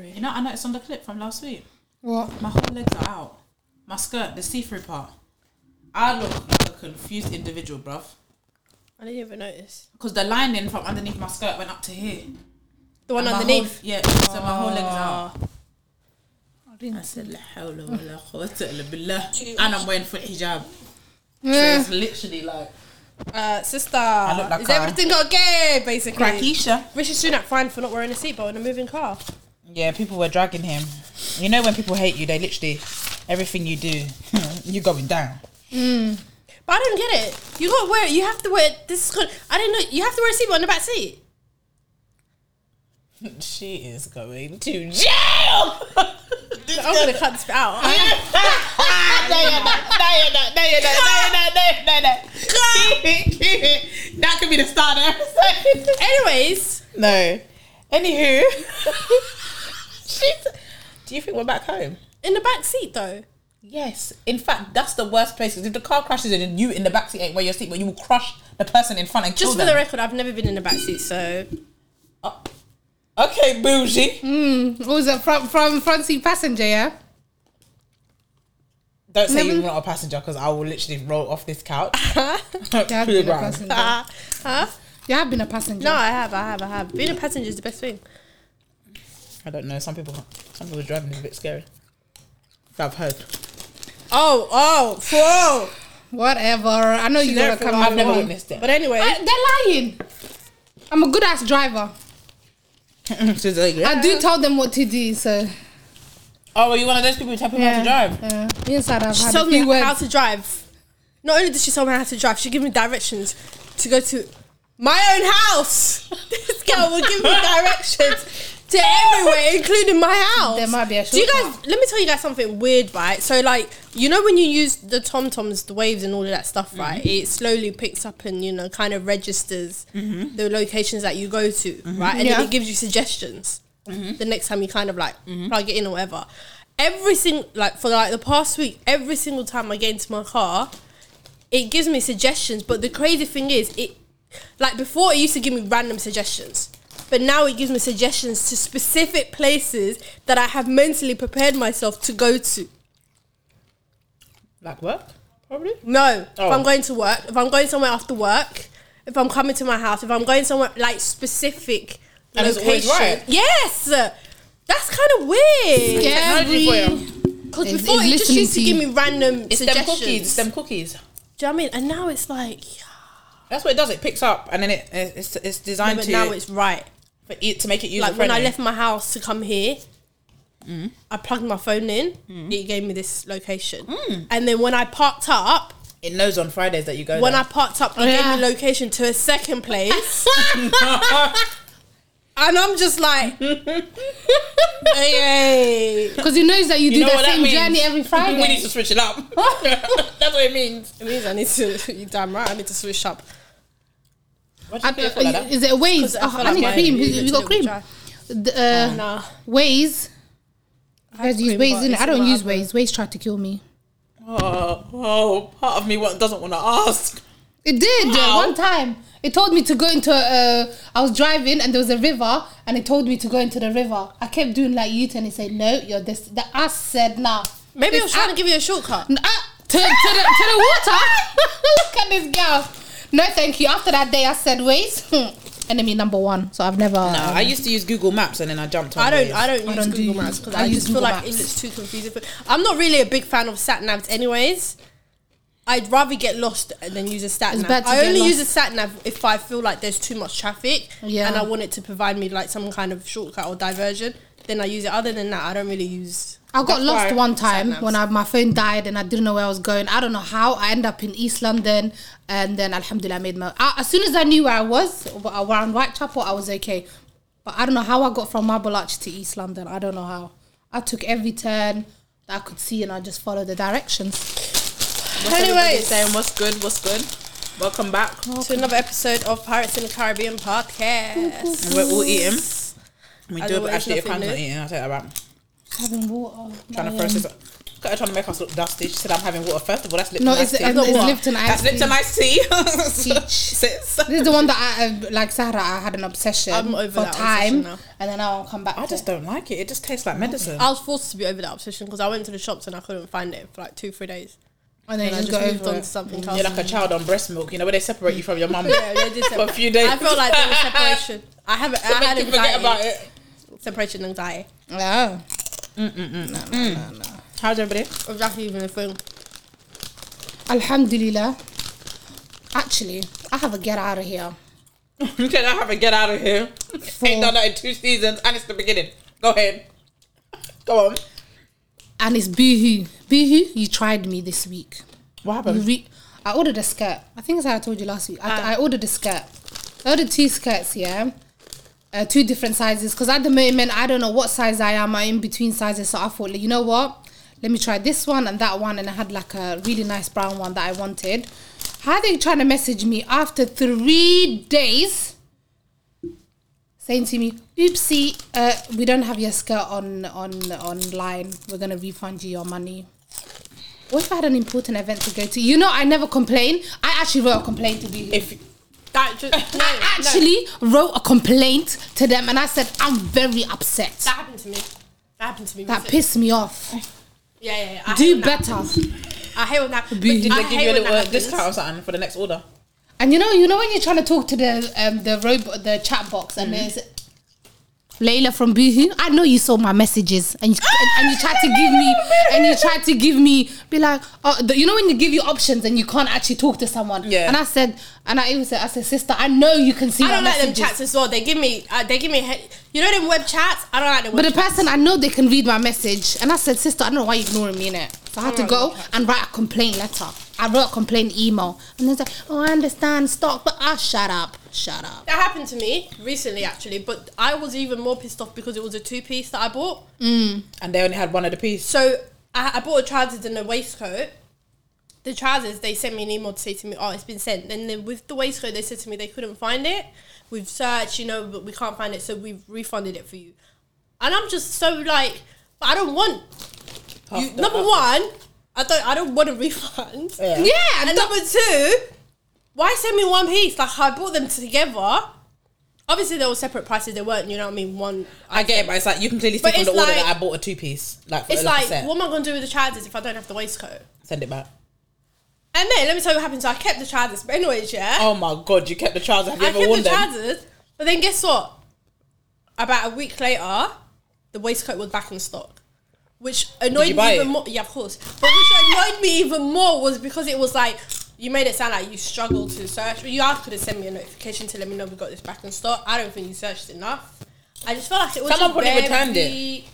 It's. You know, I noticed on the clip from last week. What? My whole legs are out. My skirt, the see-through part. I look like a confused individual, bruv. I didn't even notice. Because the lining from underneath my skirt went up to here. The one And my underneath. whole- yeah, so my whole legs out. I didn't said, La hawla wa la quwwata illa billah. And I'm wearing full hijab. So it's literally like Uh, sister, look like is a- everything okay? Basically, Krakisha. Rishi Sunak fined for not wearing a seatbelt in a moving car. Yeah, people were dragging him. You know when people hate you, they literally everything you do, you're going down. But I don't get it. You got to wear. You have to wear. This is good. I didn't know. You have to wear a seatbelt in the back seat. She is going to jail. I'm gonna cut this out. no, you're not. No, you're not. No, you're not. No, you're not. No, no, no. Keep it, keep it. That could be the start of the episode. Anyways, No. Anywho. Do you think we're back home? in the back seat though. Yes. In fact, that's the worst place. 'cause If the car crashes and you in the backseat ain't where your seat, where you will crush the person in front and kill Just for them. the record, I've never been in the back seat, so uh, Okay, bougie. Hmm, what was it from from front seat passenger? Yeah. Don't say Never- you're not a passenger because I will literally roll off this couch. Ah. You have to the been a ground. passenger. uh, huh? You have been a passenger. No, I have, I have, I have. Being a passenger is the best thing. I don't know. Some people, some people driving is a bit scary. I've heard. Oh, oh, whoa! Whatever. I know you never come. I've never witnessed it. But anyway, I- they're lying. I'm a good ass driver. She's like, I do tell them what to do. So Oh, are you one of those people who tell people how to drive? Yeah. Inside, I've she had told me how to drive. Not only did she tell me how to drive, she gave me directions to go to my own house. this girl will give me directions to everywhere, including my house. There might be a Do you guys? Let me tell you guys something weird, right? So, like, you know, when you use the Tom Toms, the Waze, and all of that stuff, right? Mm-hmm. It slowly picks up and you know, kind of registers mm-hmm. the locations that you go to, mm-hmm. right? And Yeah. then it gives you suggestions the next time you kind of like plug it in or whatever. Every single like for like the past week, every single time I get into my car, it gives me suggestions. But the crazy thing is, it like before it used to give me random suggestions, but now it gives me suggestions to specific places that I have mentally prepared myself to go to. Like work, probably. No, Oh. if I'm going to work, if I'm going somewhere after work, if I'm coming to my house, if I'm going somewhere like specific And it's location. right. Yes, that's kind of weird. Technology for you. Because before it's it just used to to give me random It's them cookies. It's them cookies. Do you know what I mean? And now it's like, That's what it does. It picks up and then it it's it's designed but to But now it's right. For it to make it user Like when I left my house to come here, Mm. I plugged my phone in. It gave me this location, Mm. and then when I parked up, It knows on Fridays that you go. when I parked up, it Oh, yeah. gave me location to a second place. And I'm just like, hey. Because he knows that you, you do know that what that same journey every Friday. we need to switch it up. That's what it means. It means I need to, you damn right, I need to switch up. What do you feel like that? is it a Waze? 'Cause I Oh, I need cream. is You, got cream? The, uh, Nah. Waze. You guys use Waze, I don't use Waze. Waze tried to kill me. Oh, oh, part of me doesn't want to ask. It did uh, one time. It told me to go into. Uh, I was driving and there was a river, and it told me to go into the river. I kept doing like U turn. It said no, you're this. The ass said nah. Maybe I was trying to give you a shortcut. N- ah, to, to, the, to the water. Look at this girl. No, thank you. After that day, I said wait, hmm, Enemy number one. So I've never. No, I used to use Google Maps and then I jumped on. I don't. Waze. I don't I use don't do- Google Maps because I I, use just feel Google like it Maps. looks too confusing. But I'm not really a big fan of sat navs, anyways. I'd rather get lost than use a sat nav. I only lost. use a sat nav if I feel like there's too much traffic Yeah. and I want it to provide me like some kind of shortcut or diversion. Then I use it. Other than that, I don't really use. I got That's lost one time when I, my phone died and I didn't know where I was going. I don't know how. I ended up in East London and then Alhamdulillah I made my. I, as soon as I knew where I was wa- around Whitechapel, I was okay. But I don't know how I got from Marble Arch to East London. I don't know how. I took every turn that I could see and I just followed the directions. What's everybody saying what's good, what's good. Welcome back. To another episode of Pirates in the Caribbean podcast. And we're all eating. We As do, but actually, if can's not eating. I'll you that. Having water. Trying to my, process it. Look at trying to make us look dusty. She said I'm having water first of all. That's Lipton No, iced it's, tea. it's, Not it's what? Lipton That's iced tea. Lipton iced tea. Teach. Sis. This is the one that I, uh, like Sahara, I had an obsession I'm over for that time, obsession now. and then I'll come back. I to just it. don't like it. It just tastes like medicine. I was forced to be over that obsession because I went to the shops and I couldn't find it for like two, three days. and then And I you just go moved over on it. to something else. You're like a child on breast milk, you know, where they separate you from your mum yeah, they did for a few days. I felt like there was separation. I haven't. to I had you forget anxiety. about it. Separation anxiety. Yeah. How's everybody? Exactly even a thing. Alhamdulillah. Actually, I have a get out of here. You said I have to get out of here. Ain't done that in two seasons, and it's the beginning. Go ahead. Go on. And it's Boohoo. Boohoo, you tried me this week. What happened? re- I ordered a skirt. I think it's how I told you last week. I, Ah. I ordered a skirt. I ordered two skirts, yeah. Uh, two different sizes. Because at the moment, I don't know what size I am. I'm in between sizes. So I thought, you know what? Let me try this one and that one. And I had like a really nice brown one that I wanted. How are they trying to message me after three days? Saying to me, oopsie, uh, we don't have your skirt on on online. We're gonna refund you your money. What if I had an important event to go to? You know, I never complain. I actually wrote a complaint to be. If That just no, I actually wrote a complaint to them, and I said I'm very upset. That happened to me. That happened to me. That recently. pissed me off. Yeah, yeah. yeah. I Do when better. happens. I hate when that. But Did did I they give you a little that uh, happens. discount or something for the next order? And you know, you know when you're trying to talk to the um, the robot, the chat box, and there's Layla from Boohoo. I know you saw my messages, and you, and, and you tried to give me, and you tried to give me, be like, oh, the, you know when you give you options and you can't actually talk to someone. Yeah. And I said, and I even said, I said, sister, I know you can see. I don't like them chats as well. They give me, uh, they give me, he- you know, them web chats. I don't like them. But the chats. person I know they can read my message, and I said, sister, I don't know why you're ignoring me in it. So I had to go and write a complaint letter. I wrote a complaint email, and they're like, oh, I understand, stop, but ah, shut up, shut up. That happened to me recently, actually. But I was even more pissed off because it was a two piece that I bought. Mm. And they only had one of the piece. So I, I bought a trousers and a waistcoat. The trousers, they sent me an email to say to me, "Oh, it's been sent." Then, then with the waistcoat, they said to me they couldn't find it. We've searched, you know, but we can't find it, so we've refunded it for you. And I'm just so like, but I don't want. You, number one, I don't. I don't want a refund. Yeah. Yeah, And number two, why send me one piece? Like I bought them together. Obviously, they were separate prices. They weren't, you know what I mean? One. I get it, but it's like you can clearly see But from the it's order like- that I bought a two piece. Like, It's like, set. what am I gonna do with the trousers if I don't have the waistcoat? Send it back. And then let me tell you what happened. So I kept the trousers, but anyways, yeah, Oh my god, you kept the trousers. Have you I ever kept worn the them? trousers. But then guess what? About a week later, the waistcoat was back in stock, which annoyed you me buy even it? more. Yeah, of course. But which annoyed me even more was because it was like you made it sound like you struggled to search. But you guys could have sent me a notification to let me know we got this back in stock. I don't think you searched enough. I just felt like it was Someone just probably returned very-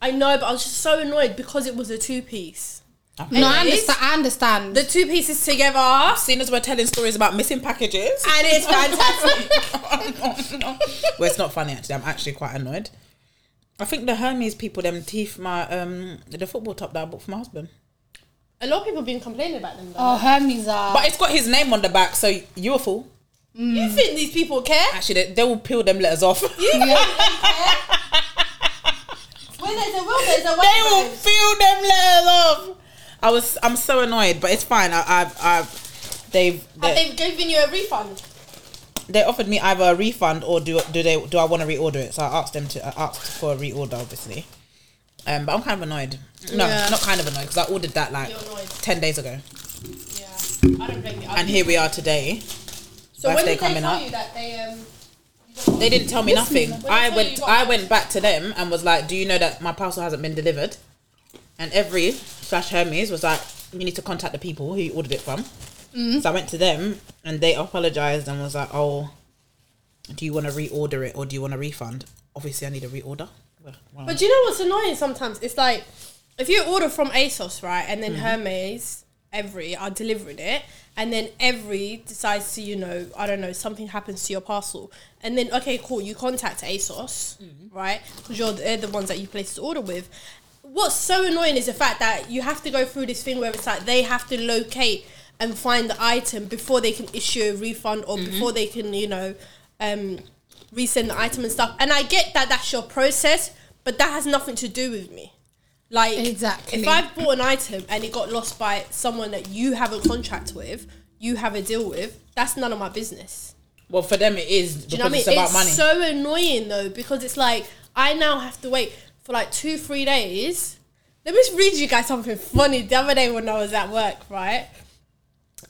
I know, but I was just so annoyed because it was a two piece. No, I understand. I understand. The two pieces together, Seeing as we're telling stories about missing packages. and it's fantastic. well, it's not funny actually. I'm actually quite annoyed. I think the Hermes people them teeth my um the football top that I bought for my husband. A lot of people have been complaining about them. Though. oh, Hermes are. But it's got his name on the back, so you're a fool. You mm. think these people care? Actually, they, they will peel them letters off. When there's a will, there's a way. they will way. peel them letters off. I was I'm so annoyed, but it's fine. I, I've I've they've Have they, they given you a refund? they offered me either a refund or do do they do I want to reorder it? So I asked them to I asked for a reorder, obviously. Um, but I'm kind of annoyed. No, Yeah. not kind of annoyed because I ordered that like ten days ago, Yeah, I don't blame you. and here we are today. so when did they coming tell up. you that they um? They didn't tell me nothing. I went I went back to them and was like, "Do you know that my parcel hasn't been delivered?" And Evri slash Hermes was like, "You need to contact the people who you ordered it from." So I went to them and they apologized and was like, "Oh, do you want to reorder it or do you want a refund?" Obviously, I need a reorder. Well, But do you know what's annoying? Sometimes it's like if you order from ASOS, right, and then mm-hmm. Hermes, Evri are delivering it, and then Evri decides to, you know, I don't know, something happens to your parcel, and then okay, cool, you contact ASOS, mm-hmm. right, because you're they're the ones that you placed the order with. What's so annoying is the fact that you have to go through this thing where it's like they have to locate and find the item before they can issue a refund or mm-hmm. before they can, you know, um, resend the item and stuff. And I get that that's your process, but that has nothing to do with me. Like Exactly. If I've bought an item and it got lost by someone that you have a contract with, you have a deal with, that's none of my business. Well, for them it is Do because you know what I mean? it's about it's money. so annoying though because it's like I now have to wait for like two, three days. Let me just read you guys something funny. The other day when I was at work, right?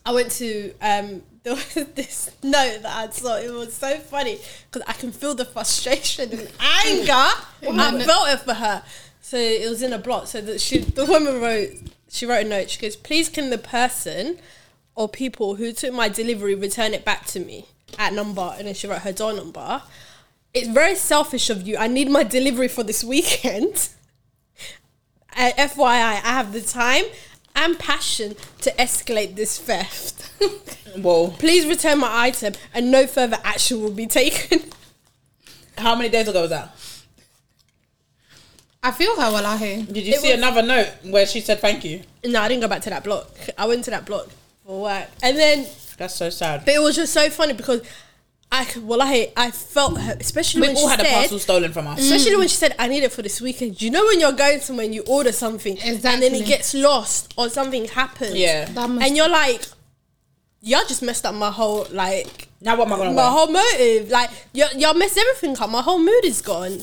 I went to um there was this note that I saw. It was so funny because I can feel the frustration and anger. I felt it for her. So it was in a blot. So that she, the woman wrote, she wrote a note. She goes, "Please, can the person or people who took my delivery return it back to me at number?" And then she wrote her door number. It's very selfish of you. I need my delivery for this weekend. Uh, FYI, I have the time and passion to escalate this theft. well, Please return my item and no further action will be taken. how many days ago was that? I feel her wallahi. Did you It see was- another note where she said thank you? no, I didn't go back to that block. I went to that block for work. And then, That's so sad. but it was just so funny because I, c- well, I, I felt her, especially We when all she had a said, parcel stolen from us. especially mm. when she said, I need it for this weekend. You know when you're going somewhere and you order something and then it gets lost or something happens. Yeah. And you're like, y'all just messed up my whole, like, Now what am I gonna my wear? whole motive. Like, y'all, y'all messed everything up. My whole mood is gone.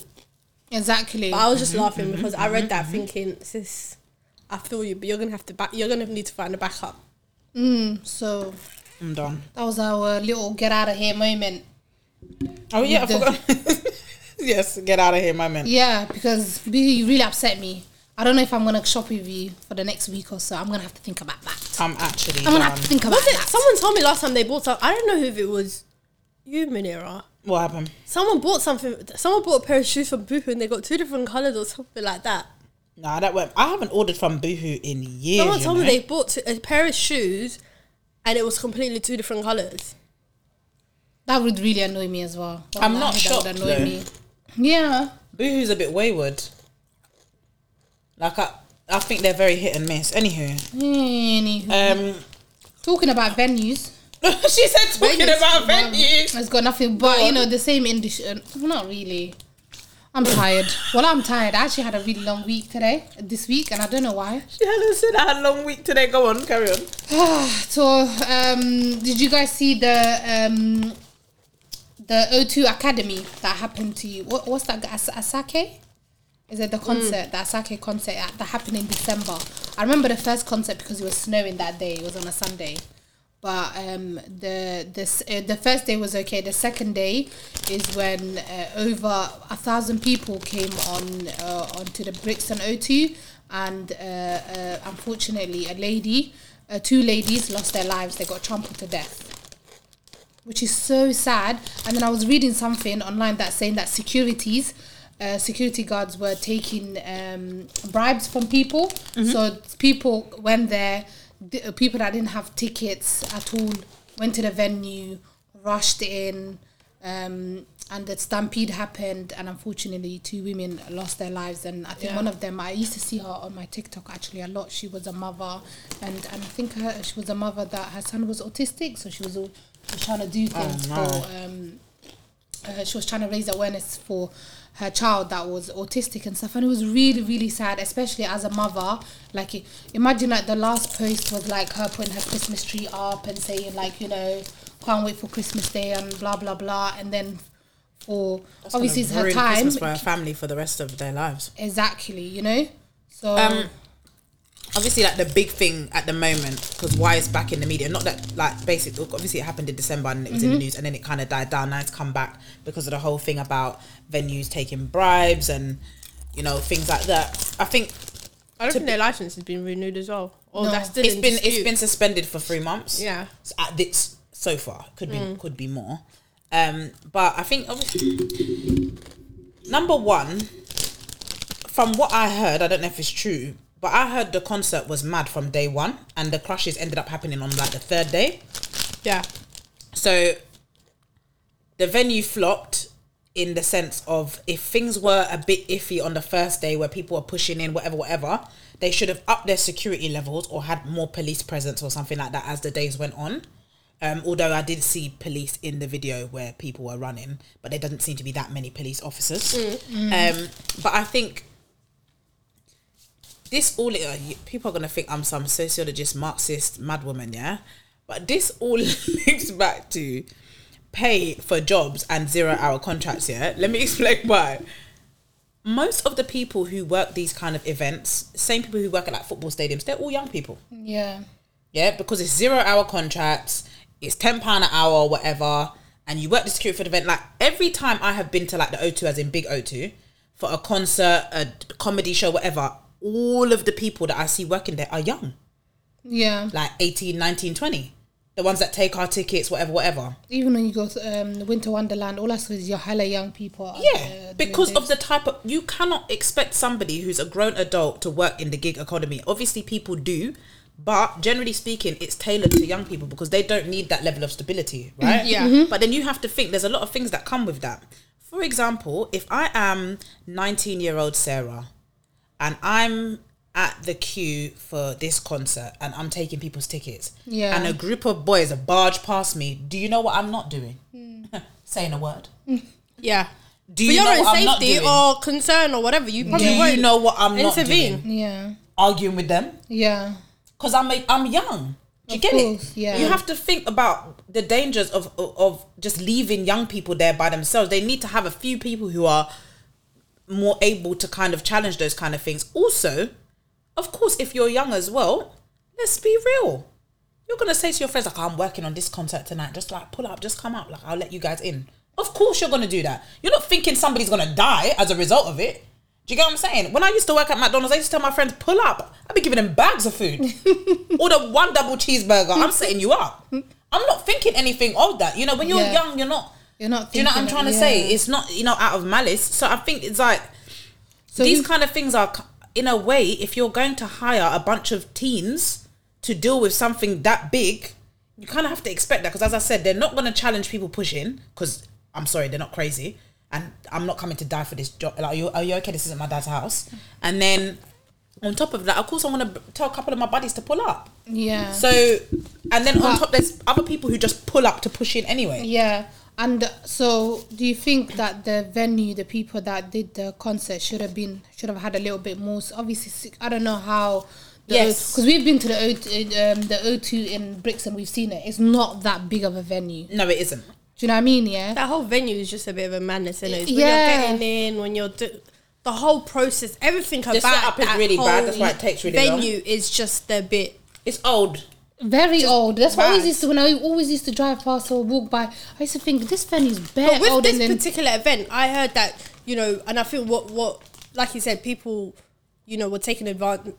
Exactly. But I was just mm-hmm. laughing mm-hmm. because I read that mm-hmm. thinking, sis, I feel you, but you're gonna have to back. You're gonna need to find a backup. Mm, so I'm done. that was our little get out of here moment. Oh yeah, I The- forgot. yes, get out of here, my man. Yeah, because you really upset me. I don't know if I'm gonna shop with you for the next week or so. I'm gonna have to think about that. I'm actually I'm gonna done. have to think about Was it? that. Someone told me last time they bought some. I don't know if it was you, Manira. What happened? Someone bought something. Someone bought a pair of shoes from Boohoo and they got two different colors or something like that. Nah, that went. I haven't ordered from Boohoo in years. Someone you told me they bought a pair of shoes and it was completely two different colors. That would really annoy me as well. I'm not Wallahi, that shocked, would annoy though. me. Yeah. Boohoo's a bit wayward. Like I, I think they're very hit and miss. Anywho, Anywho. um, Talking about venues, she said talking Venues. about venues. it's got nothing but you know the same industry. Not really. I'm tired. Well, I'm tired. I actually had a really long week today, this week, and I don't know why. She hasn't said I had a long week today. Go on, carry on. So, um, did you guys see the um, the O2 Academy that happened to you? What, what's that? As- Asake? Is it the concert? The Asake concert that happened in December. I remember the first concert because it was snowing that day. It was on a Sunday. But um, the this uh, the first day was okay. The second day is when uh, over a thousand people came on uh, onto the Brixton O2, and uh, uh, unfortunately, a lady, uh, two ladies lost their lives. They got trampled to death which is so sad. And then I was reading something online that's saying that securities, uh, security guards were taking um, bribes from people. So people went there, the, uh, people that didn't have tickets at all went to the venue, rushed in, um, and the stampede happened. And unfortunately, two women lost their lives. And I think Yeah. one of them, I used to see her on my TikTok actually a lot. She was a mother, and, and I think her, she was a mother that her son was autistic, so she was all was trying to do things oh, no. for um, uh, she was trying to raise awareness for her child that was autistic and stuff and it was really really sad especially as a mother. Like imagine like the last post was like her putting her christmas tree up and saying like you know can't wait for christmas day and blah blah blah and then for obviously it's her time. Christmas for her family for the rest of their lives. exactly you know? So Um, obviously, like the big thing at the moment, because why it's back in the media. Not that like basically, obviously it happened in December and it was in the Mm-hmm. news, and then it kind of died down. Now it's come back because of the whole thing about venues taking bribes and you know things like that. I think I don't think their license has been renewed as well. Or No. that's still it's been it's dispute. been suspended for three months. Yeah. S- at this so far could be Mm. could be more. Um, but I think obviously number one, from what I heard, I don't know if it's true, but I heard the concert was mad from day one, and the crashes ended up happening on like the third day. Yeah. So the venue flopped in the sense of if things were a bit iffy on the first day where people were pushing in, whatever, whatever, they should have upped their security levels or had more police presence or something like that as the days went on. Um, although I did see police in the video where people were running, but there doesn't seem to be that many police officers. Um, but I think this all uh, people are gonna think I'm some sociologist, Marxist, madwoman, yeah. But this all links back to pay for jobs and zero hour contracts. Yeah, let me explain why. Most of the people who work these kind of events, same people who work at like football stadiums, they're all young people. Yeah. Yeah, because it's zero hour contracts, it's ten pound an hour or whatever, and you work the security for the event. Like every time I have been to like the O2 as in big O2 for a concert, a comedy show, whatever, all of the people that I see working there are young. Yeah. Like 18, 19, 20. The ones that take our tickets, whatever, whatever. Even when you go to um, Winter Wonderland, all I see is your hella young people. Yeah, there doing because of the type of you cannot expect somebody who's a grown adult to work in the gig economy. Obviously, people do, but generally speaking, it's tailored to young people because they don't need that level of stability, right? Yeah. But then you have to think there's a lot of things that come with that. For example, if I am 19 year old Sarah and I'm at the queue for this concert and I'm taking people's tickets, Yeah. and a group of boys barge past me, do you know what I'm not doing? Hmm. Saying a word. Yeah. Do For you your know own what I'm not safety doing? or concern or whatever, you probably Do won't you know what I'm not doing. intervene. doing? Yeah. Arguing with them Yeah. because I'm a, I'm young. Do you Of get course, it? yeah. You have to think about the dangers of, of of just leaving young people there by themselves. They need to have a few people who are more able to kind of challenge those kind of things. Also, of course, if you're young as well, let's be real. You're gonna say to your friends like, "I'm working on this concert tonight. Just like pull up, just come out. Like I'll let you guys in." Of course, you're gonna do that. You're not thinking somebody's gonna die as a result of it. Do you get what I'm saying? When I used to work at McDonald's, I used to tell my friends, "Pull up." I'd be giving them bags of food. Order one double cheeseburger. I'm setting you up. I'm not thinking anything of that. You know, when you're Yeah. young, you're not. You're not Do you know what I'm trying of- to say? yeah. It's not you know out of malice. So I think it's like So these kind of things are in a way if you're going to hire a bunch of teens to deal with something that big you kind of have to expect that because as i said they're not going to challenge people pushing because i'm sorry they're not crazy and i'm not coming to die for this job like are you, are you okay this isn't my dad's house and then on top of that of course i'm going to tell a couple of my buddies to pull up Yeah. so and then on top there's other people who just pull up to push in anyway Yeah. And so, do you think that the venue, the people that did the concert, should have been should have had a little bit more? s- Obviously, I don't know how. Yes. Because we've been to the O um, the O2 in Brixton, we've seen it. It's not that big of a venue. No it isn't Do you know what I mean? Yeah. That whole venue is just a bit of a madness, isn't it? It's When Yeah. you're getting in, when you're do- the whole process, everything about setup is that really bad, that's whole why it takes really long. venue is just a bit. it's old Very old. That's why I always used to when I always used to drive past or walk by. I used to think this venue's bare But with old. this and then particular event, I heard that you know, and I think what what like you said, people, you know, were taking advantage.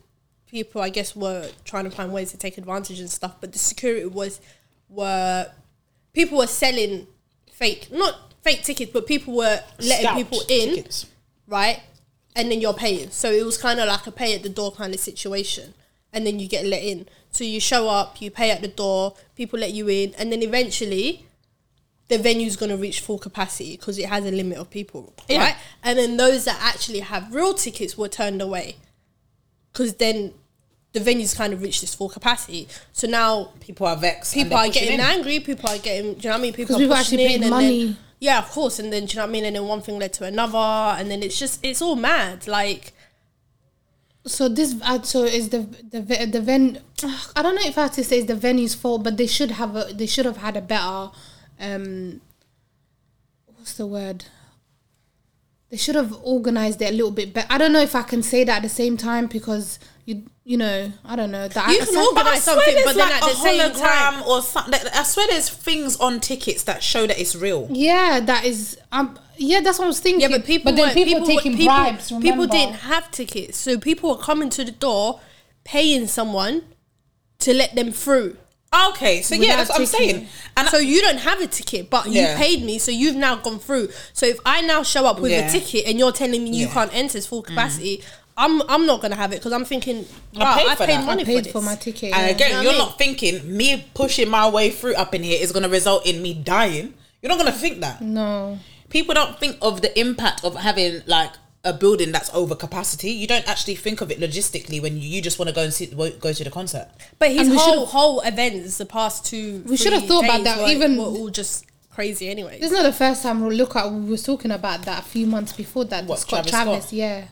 People, I guess, were trying to find ways to take advantage and stuff. But the security was were people were selling fake, not fake tickets, but people were letting Scalped people in, tickets. right? And then you're paying. So it was kind of like a pay at the door kind of situation. And then you get let in. So you show up, you pay at the door, people let you in, and then eventually the venue's going to reach full capacity because it has a limit of people, Yeah. right? And then those that actually have real tickets were turned away because then the venue's kind of reached this full capacity. So now people are vexed people they're getting in. angry. People are getting, do you know what I mean? People are people pushing actually in and money. Then, yeah, of course. And then, do you know what I mean? And then one thing led to another, and then it's just, it's all mad. Like, So this, uh, so is the the the ven? I don't know if I have to say it's the venue's fault, but they should have a, they should have had a better, um, what's the word? They should have organized it a little bit better. I don't know if I can say that at the same time because you you know I don't know that You I, can I- organise But I something, but then like at a the same hologram time- or something. I swear there's things on tickets that show that it's real. Yeah, that is um yeah that's what I was thinking. yeah, but people, but then weren't- people, were- taking people, bribes. People didn't have tickets, so people were coming to the door, paying someone to let them through. Okay, so yeah, that's what I'm saying. And So you don't have a ticket, but you paid me, so you've now gone through. So if I now show up with Yeah. a ticket and you're telling me you Yeah. Mm. can't enter it's full capacity, I'm I'm not gonna have it because I'm thinking I paid I for paid that. money I paid for, for my ticket. and yeah. again, you know you're I mean? not thinking me pushing my way through up in here is going to result in me dying. You're not going to think that. no. People don't think of the impact of having like a building that's over capacity. You don't actually think of it logistically when you, you just want to go and see go to the concert. But his And whole whole events the past two We should have thought about that, were- even- were all just crazy anyway. This is not the first time we'll look at. We were talking about that a few months before that. What, Scott Travis Travis, Scott? yeah,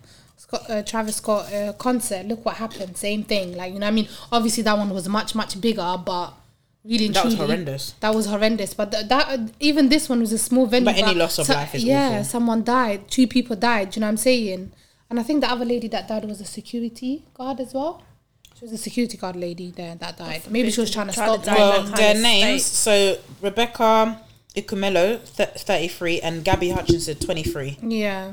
Scott, uh, Travis Scott uh, concert. Look what happened. Same thing. Like you know, what I mean, obviously that one was much much bigger, but really and That was horrendous. That was horrendous. But th- that even this one was a small venue. But any loss of life is yeah. awful. Someone died. Two people died. You know what I'm saying? And I think the other lady that died was a security guard as well. She was a security guard lady there that died. Maybe she was trying to Trying stop. die. Well, their names. state. So Rebecca Ikumelo, th- 33, and Gabby Hutchinson, 23, Yeah.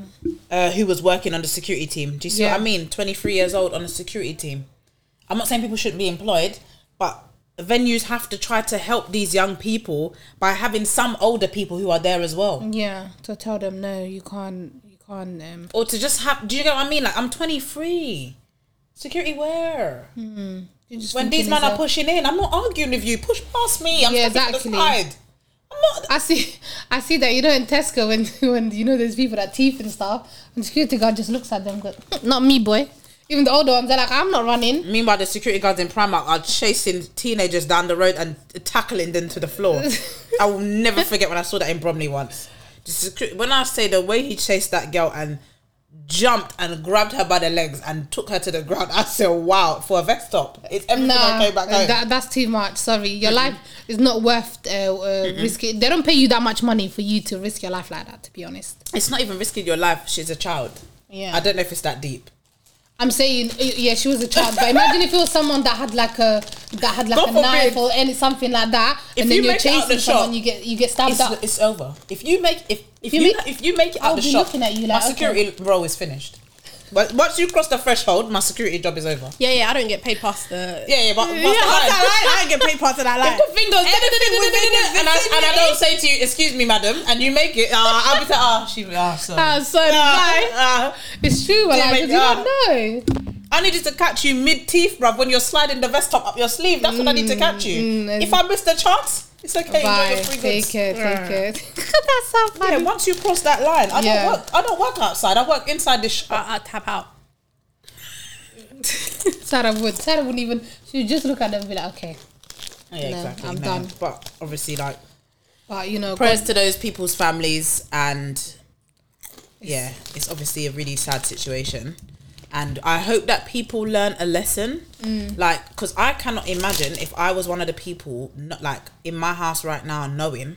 uh, who was working on the security team. Do you see Yeah. what I mean? 23 years old on a security team. I'm not saying people shouldn't be employed, but venues have to try to help these young people by having some older people who are there as well. Yeah. To tell them no, you can't. You can't. Um, Or to just have, do you get what I mean? Like, I'm 23. Security where? just When these men are pushing in, I'm not arguing with you. Push past me. I'm Yeah, exactly. The side. I'm not. I see, I see that you know in Tesco when when you know there's people that teeth and stuff, and the security guard just looks at them, goes, hmm, "Not me, boy." Even the older ones, they're like, "I'm not running." Meanwhile, the security guards in Primark are chasing teenagers down the road and tackling them to the floor. I will never forget when I saw that in Bromley once. When I say the way he chased that girl and jumped and grabbed her by the legs and took her to the ground, I said, "Wow!" For a vest top, it's everything Nah, okay back home. that, that's too much. Sorry, your life is not worth uh, uh, risking. They don't pay you that much money for you to risk your life like that. To be honest, it's not even risking your life. She's a child. Yeah. I don't know if it's that deep. I'm saying, yeah, she was a child, but imagine if it was someone that had like a that had like God a knife or any something like that, If and then you you're make it out chasing the someone, shop, you get you get stabbed It's, up. it's over. If you make if if you you make- if you make it I'll out the be shop, looking at you like, my security role is finished. But once you cross the threshold, my security job is over. Yeah, yeah, I don't get paid past the. Yeah, yeah, but Yeah, past the line. that line, I don't get paid past that line. If the thing goes Anything within the and I, and I don't say to you, "Excuse me, madam," and you make it, uh, I'll be like, "Ah, she, ah, sorry." Ah, Ah, bye. ah. It's true, well, Didn't like, you don't ah. know. I needed to catch you mid teeth, bruv, when you're sliding the vest top up your sleeve. That's what I need to catch you. mm, if I miss the chance, it's okay. Enjoy Bye. Take goods. it. Take it. That's so Yeah, funny. once you cross that line, I Yeah. don't work. I don't work outside. I work inside this shop. I, uh, I uh, tap out. Sarah would. Sarah wouldn't even. She would just look at them and be like, okay. Yeah, No, exactly. I'm no. done. But obviously, like But you know, prayers God, to those people's families, and yeah, it's obviously a really sad situation. And I hope that people learn a lesson, Mm. like because I cannot imagine if I was one of the people, not like in my house right now, knowing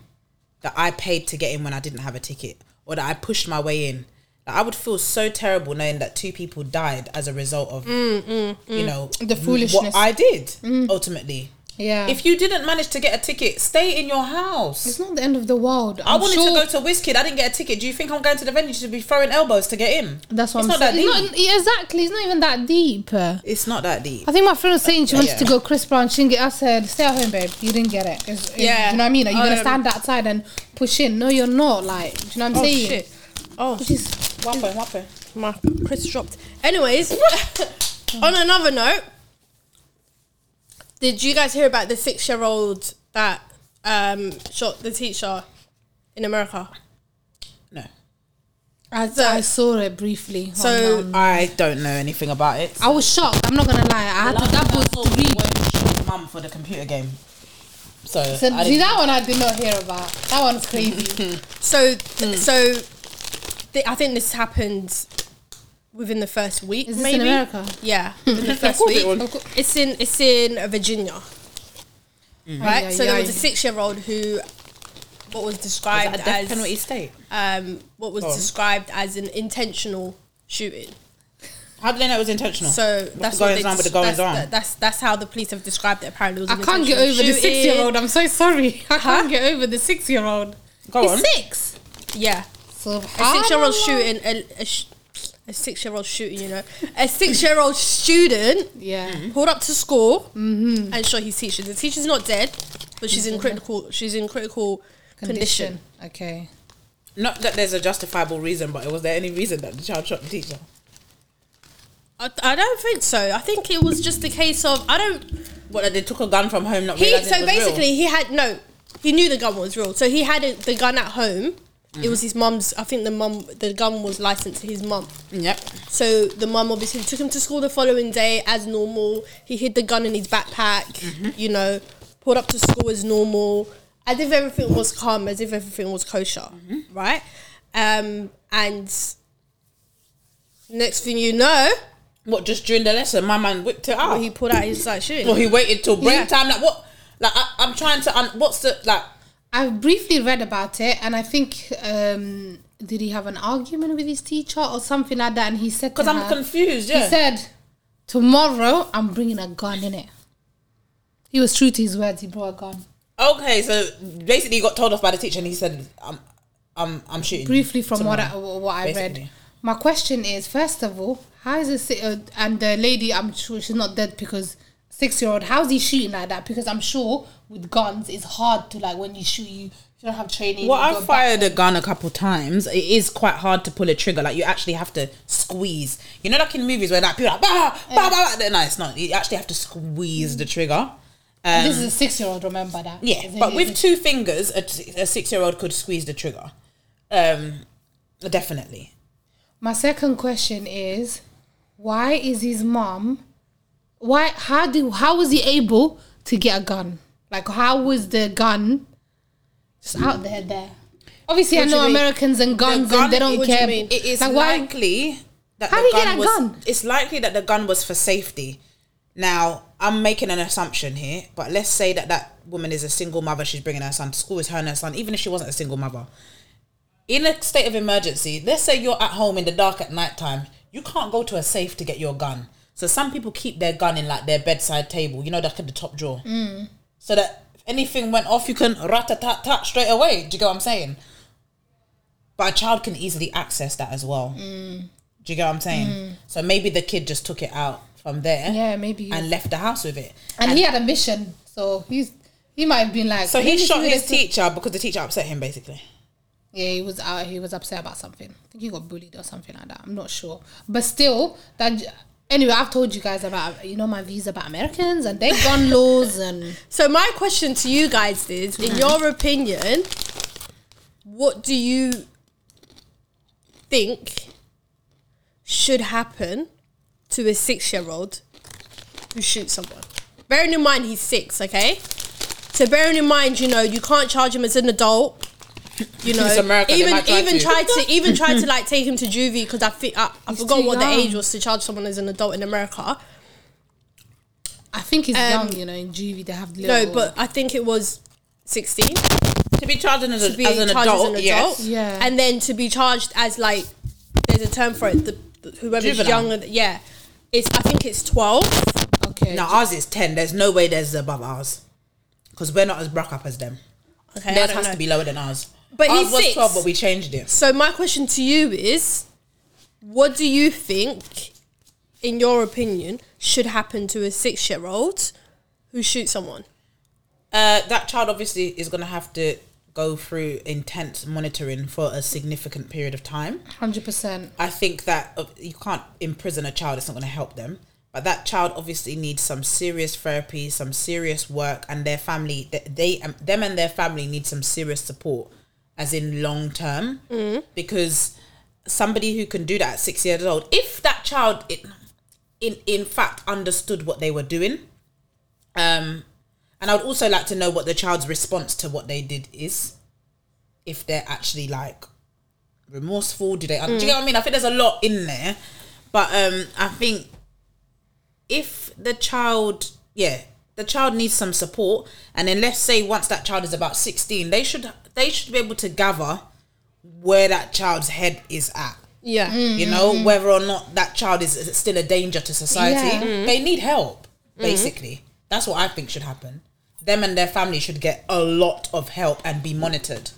that I paid to get in when I didn't have a ticket, or that I pushed my way in. Like, I would feel so terrible knowing that two people died as a result of, mm, mm, you mm. know, The foolishness. what I did ultimately. Yeah. If you didn't manage to get a ticket, stay in your house. it's not the end of the world. I I'm wanted sure- to go to Wizkid. I didn't get a ticket. Do you think I'm going to the venue to be throwing elbows to get in? That's what it's I'm not saying. that It's deep. not, exactly. It's not even that deep. It's not that deep. I think my friend was saying she wanted Yeah. to go Chris Brown. She didn't get. I said, "Stay at home, babe. You didn't get it." It's, it's- Yeah. You know what I mean? Are you gonna Um, stand outside and push in? No, you're not. Like, do you know what I'm Oh saying? shit. Oh, is Wapo, wapo. my Chris dropped. Anyways, on another note, did you guys hear about the six-year-old that um, shot the teacher in America? No. I, So- I saw it briefly. So- on, um, I don't know anything about it. I was shocked. I'm not gonna lie. I had to, that was to read. mum for the computer game. So, So, see that one I did not hear about. That one's crazy. So, so th- I think this happened within the first week. Is this maybe? in America? Yeah, within the first course it week. It's in it's in Virginia, right? Ay, so ay, there ay. was a six-year-old who, what was described that a death as penalty state? um, what was Go on. described as an intentional shooting. How do they know it was intentional? So What's that's the what goings they on with the des- goings that's, on? that- that's that's how the police have described it. Apparently, it was I can't get over intentional the six year old. I'm so sorry. I can't get over the six year old. Go He's on. six. Yeah, So a six-year-old shooting a, a, sh- a six-year-old shooting. You know, a six-year-old student Yeah. Mm-hmm. pulled up to school mm-hmm. and shot his teacher. The teacher's not dead, but she's in mm-hmm. critical. She's in critical condition. Condition. Okay. Not that there's a justifiable reason, but was there any reason that the child shot the teacher? I, I don't think so. I think it was just a case of I don't. What, that they took a gun from home, not He realizing so it was real? basically he had no. He knew the gun was real, so he had it, the gun at home. It was his mum's. I think the mum, the gun was licensed to his mum. Yep. So the mum obviously took him to school the following day as normal. He hid the gun in his backpack. Mm-hmm. You know, pulled up to school as normal, as if everything was calm, as if everything was kosher, Mm-hmm. right? Um, and Next thing you know, What? Just during the lesson, my man whipped it out. he pulled out his like shooting. Well, he waited till break Yeah. time. Like what? Like I, I'm trying to. Un- what's the like? I briefly read about it, and I think um, did he have an argument with his teacher or something like that? And he said, Because I'm her- confused. He said, "Tomorrow I'm bringing a gun in it." He was true to his words. He brought a gun. okay, so basically, he got told off by the teacher, and he said, "I'm, I'm, I'm shooting." Briefly from what I, what I read. My question is, first of all, how is it? Uh, and the lady, I'm sure she's not dead because six year old. How's he shooting like that? Because I'm sure with guns, it's hard to like when you shoot you. You don't have training. Well, I've fired a gun a couple times. It is quite hard to pull a trigger. Like you actually have to squeeze. You know, like in movies where like people are like bah, bah, bah, bah. No, it's not. You actually have to squeeze the trigger. Um, this is a six year old. Remember that? yeah, but with it- two fingers, a, t- a six-year-old could squeeze the trigger. Um, definitely. My second question is, why is his mom? Why? How do? How was he able to get a gun? Like, how was the gun just out there? There. Obviously, What I know? Americans and guns, gun- and they don't care. It is Like, why- likely that How the gun get a was. gun? It's likely that the gun was for safety. Now, I'm making an assumption here, but let's say that that woman is a single mother. She's bringing her son to school. It's her and her son. Even if she wasn't a single mother, in a state of emergency, let's say you're at home in the dark at night time, you can't go to a safe to get your gun. So some people keep their gun in like their bedside table. You know, like at the top drawer, Mm. so that if anything went off, you can rat a tat tat straight away. Do you get what I'm saying? But a child can easily access that as well. Mm. Do you get what I'm saying? So maybe the kid just took it out from there Yeah, maybe. and left the house with it. and he had a mission, so he's he might have been like. So he shot his this." teacher because the teacher upset him, basically. Yeah, he was out. He was upset about something. I think he got bullied or something like that. I'm not sure, but still, that. Anyway, I've told you guys about you know my views about Americans and their gun laws and So my question to you guys is, in mm-hmm. your opinion, what do you think should happen to a six-year-old who shoots someone? Bearing in mind he's six, okay? So bearing in mind, you know, you can't charge him as an adult. You know, America, even try even to. try to even try to like take him to juvie because I think I, I He's forgot too what the age was to charge someone as an adult in America. I think he's Um, young. You know, in juvie they have little. No, but I think it was sixteen. To be charged as, a, to be as an charged adult, as an adult, yes. Yeah. and then to be charged as like there's a term for it. The, the whoever's Juvenile. younger, yeah, it's I think it's twelve. okay. Now ours is ten. There's no way there's above ours because we're not as broke up as them. Okay, I Theirs has know. to be lower than ours. But ours he's was six. twelve, but we changed it. So my question to you is, what do you think, in your opinion, should happen to a six-year-old who shoots someone? Uh, that child obviously is going to have to go through intense monitoring for a significant period of time. hundred percent. I think that uh, you can't imprison a child; it's not going to help them. But that child obviously needs some serious therapy, some serious work, and their family, th- they, um, them, and their family need some serious support, as in long term, because somebody who can do that at six years old, if that child, it, in in fact, understood what they were doing, um, and I would also like to know what the child's response to what they did is, if they're actually like remorseful? Do they? Do you get what I mean? I think there's a lot in there, but um, I think if the child, yeah, the child needs some support, and then let's say once that child is about sixteen, they should they should be able to gather where that child's head is at. Yeah, You mm. know, whether or not that child is is still a danger to society, Yeah. Mm. they need help. Mm. Basically, that's what I think should happen. Them and their family should get a lot of help and be monitored.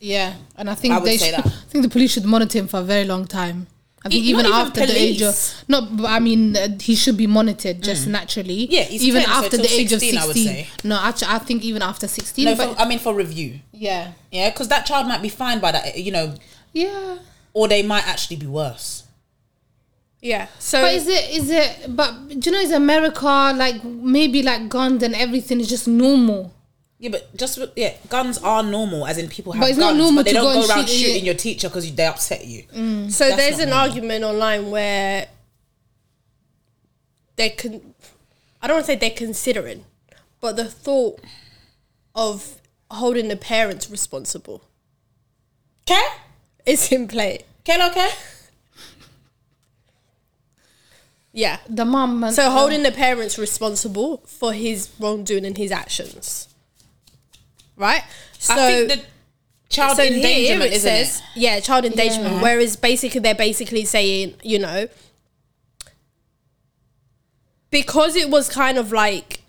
Yeah, and I think I would they say should, that. I think the police should monitor him for a very long time. I think E- even even after the age of police. no, but I mean uh, he should be monitored just naturally. Mm. Yeah, he's even 10, after till the age of 16, I would say. No, actually, I think even after sixteen. No, but for, I mean for review. yeah, Yeah, because that child might be fine by that, you know, yeah. or they might actually be worse. yeah. So But is it is it? But do you know, is America like maybe like guns and everything is just normal? Yeah, but just yeah, guns are normal, as in people have But it's not guns, normal but they to don't go go, and around shoot- shooting yeah. your teacher because they upset you. Mm. So That's there's an normal. argument online where they can, I don't want to say they're considering, but the thought of holding the parents responsible Okay, is in play. okay, okay. Yeah. The mum. So holding the parents responsible for his wrongdoing and his actions. Right? So I think the child so endangerment, it says, it? yeah, child endangerment. Yeah. Whereas basically they're basically saying, you know, because it was kind of like,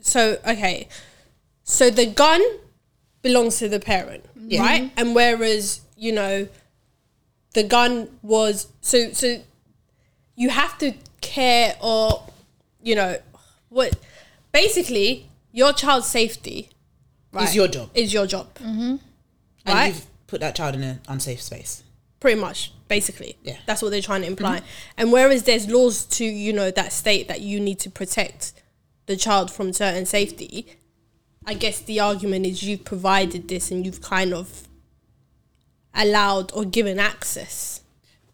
so okay, so the gun belongs to the parent, right? Mm-hmm. And whereas you know, the gun was so so, you have to care or, you know, what basically your child's safety. Is your job. Is your job mm-hmm. And right? you've put that child in an unsafe space. pretty much basically Yeah. that's what they're trying to imply mm-hmm. and whereas there's laws to you know that state that you need to protect the child from certain safety i guess the argument is you've provided this and you've kind of allowed or given access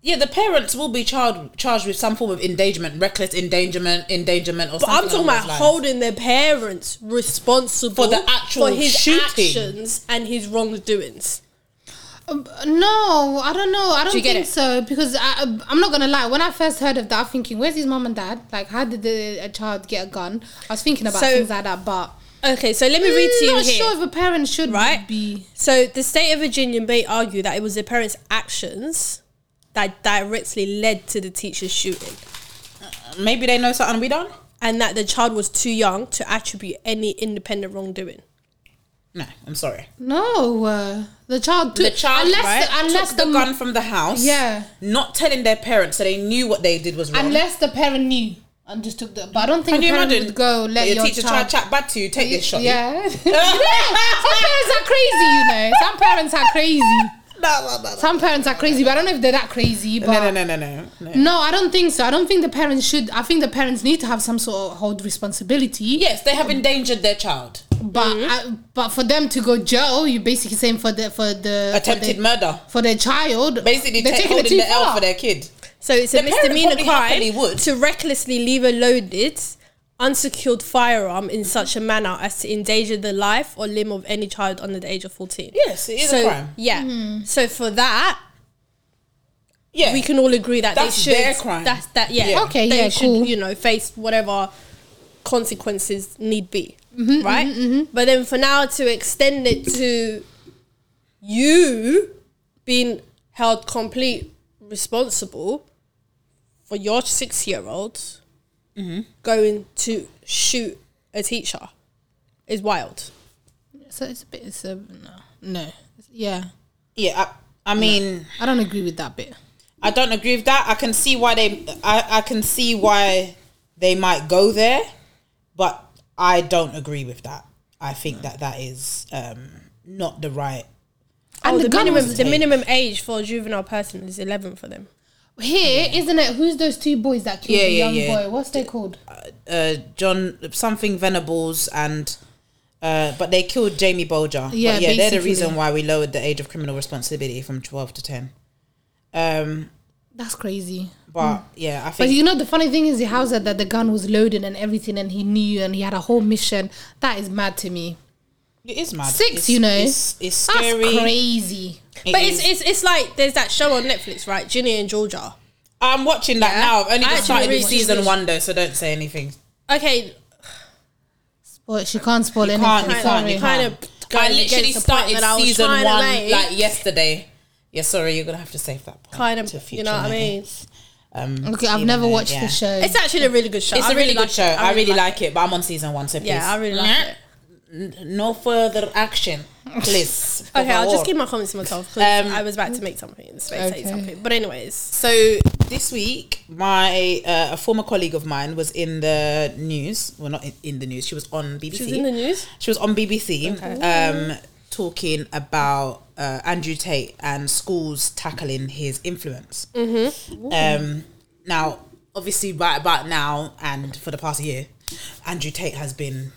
Yeah, the parents will be charged charged with some form of endangerment, reckless endangerment, endangerment, or something. but i'm talking about lines. holding their parents responsible For the actual for his shooting. actions and his wrongdoings Um, no, I don't know. I don't you get think it? so because I, I'm not gonna lie. When I first heard of that, I'm thinking, "Where's his mom and dad? Like, how did the, a child get a gun?" I was thinking about So- things like that, but okay so let me read to you not here sure if a parent should Right? be. So the state of Virginia may argue that it was the parents' actions that directly led to the teacher's shooting, Maybe they know something we don't. and that the child was too young to attribute any independent wrongdoing. No, I'm sorry. No, uh, the child. Took, the child unless right, the, unless took the, the gun from the house. Yeah. Not telling their parents so they knew what they did was wrong. unless the parent knew and just took the. But I don't think Can you parent would go let your, your teacher child. try to chat bad to you, take this shot. Yeah. Some parents are crazy, you know. Some parents are crazy. No, no, no, no. Some parents are crazy, but I don't know if they're that crazy. But No, no, no, no, no. no. No, I don't think so. I don't think the parents should. I think the parents need to have some sort of hold responsibility. Yes, they have endangered their child. But I, but for them to go jail, you're basically saying for the for the Attempted for, the, murder. for their child. Basically, they're ta- taking it holding too the L far. for their kid. So it's a The misdemeanor probably crime happily would. to recklessly leave a loaded, unsecured firearm in such a manner as to endanger the life or limb of any child under the age of fourteen. Yes, it is so, a crime. Yeah. Hmm. So for that, Yeah. we can all agree that That's they should. their crime. That's that. Yeah. Yeah. Okay, They yeah, should, cool. You know, face whatever consequences need be. Mm-hmm, right. But then for now to extend it to you being held complete responsible for your six year old Mm-hmm. going to shoot a teacher is wild. So it's a bit. It's a no. No. Yeah. Yeah, I, I mean, I don't agree with that bit. I don't agree with that. I can see why they, I, I can see why they might go there, but I don't agree with that. I think that that is um, not the right. And oh, the the, minimum the minimum age for a juvenile person is eleven for them. Here, isn't it? Who's those two boys that killed Yeah, the yeah, young yeah. boy? What's they called? Uh, John something Venables and. Uh, but they killed Jamie Bulger. Yeah, but yeah, they're the reason why we lowered the age of criminal responsibility from twelve to ten. Um, That's crazy. but yeah, I But you know the funny thing is, is it that the gun was loaded and everything, and he knew and he had a whole mission? That is mad to me. it is mad. Six, It's- you know, it's, it's that's scary. crazy. It But it's, it's it's like there's that show on Netflix, right? Ginny and Georgia. I'm watching that Yeah. now. I've only I just actually started really season one though, so don't say anything. Okay, But she can't spoil You anything. can't, you can't, you sorry. kind can't. of I literally against the point started I season one like yesterday. Yeah, sorry, you're gonna have to save that. Point kind to of, future you know what I mean? Um, Okay, I've never watched yeah. the show. It's actually a really good show. It's I a really like good show. it. I really like it, but I'm on season one, so please. Yeah, I really like it. N- No further action, please. Okay, I'll just Por keep my comments to myself because Um, I was about to make something in say Okay. something. But anyways, So this week, my uh, a former colleague of mine was in the news. Well, not in, in the news. She was on BBC. she's in the news. She was on BBC um, talking about uh, Andrew Tate and schools tackling his influence. Um, now, obviously, right about now and for the past year, Andrew Tate has been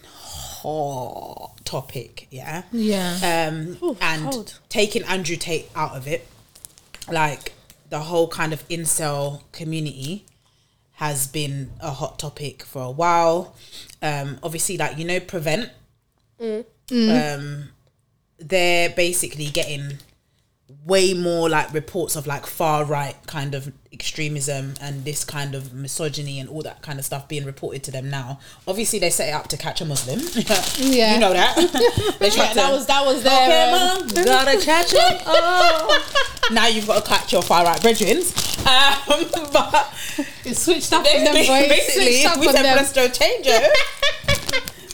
hot topic. Yeah. yeah. Um, Ooh, and cold. taking Andrew Tate out of it, like the whole kind of incel community has been a hot topic for a while. Um, obviously, like you know, prevent. Um, they're basically getting way more like reports of like far right kind of extremism and this kind of misogyny and all that kind of stuff being reported to them now. Obviously, they set it up to catch a Muslim. Yeah. you know that. Yeah, that was that was their. Okay, um, mom, gotta catch it. Oh. now you've got to catch your far right brethren. Um, but It switched up on them, basically, basically up we said presto change.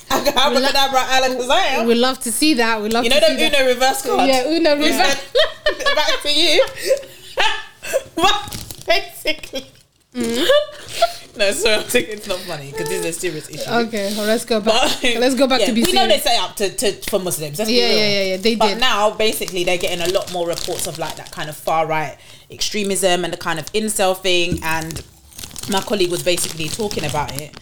Abracadabra, Alan Kazam. We love to see that. We love You know to them see that. Uno reverse cards? Yeah, Uno reverse. said, Back to you. Basically. no, sorry, I'm thinking it's not funny because this is a serious issue. Okay, well, let's go back. But- let's go back yeah, to be We know they serious. set up to, to for Muslims. Let's Yeah, real. yeah, yeah, yeah. They But did. now, basically, they're getting a lot more reports of like that kind of far right extremism and the kind of incel thing. And my colleague was basically talking about it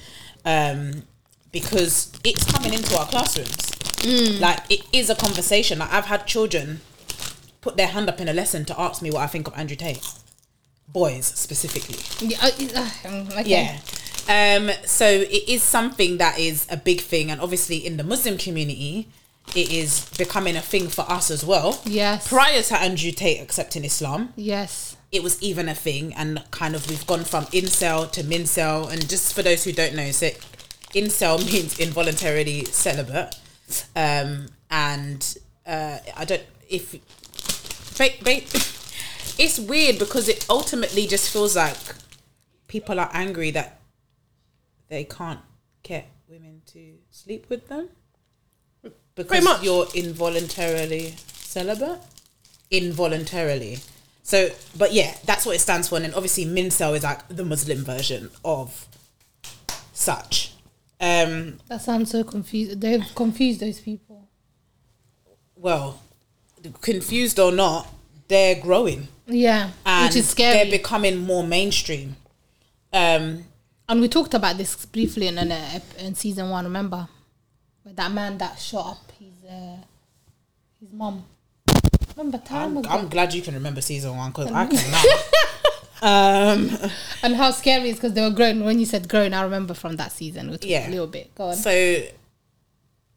um, because it's coming into our classrooms. Mm. Like it is a conversation. Like I've had children put their hand up in a lesson to ask me what I think of Andrew Tate. Boys specifically. Yeah, uh, uh, okay. Yeah. Um, so it is something that is a big thing, and obviously in the Muslim community, it is becoming a thing for us as well. Yes. Prior to Andrew Tate accepting Islam, Yes. it was even a thing, and kind of we've gone from incel to mincel. And just for those who don't know, so incel means involuntarily celibate, um, and uh, I don't if ba- ba- it's weird because it ultimately just feels like people are angry that they can't get women to sleep with them because much. you're involuntarily celibate involuntarily so but yeah that's what it stands for and then obviously mincel is like the muslim version of such um That sounds so confused. They've confused those people. well confused or not they're growing Yeah, and which is scary. they're becoming more mainstream um and we talked about this briefly in, in, in season one. Remember, with that man that shot up his uh, his mom. Remember time I'm, ago. I'm glad you can remember season one because I cannot. um, and how scary is because they were grown. When you said grown, I remember from that season. We Yeah. a little bit. Go on. so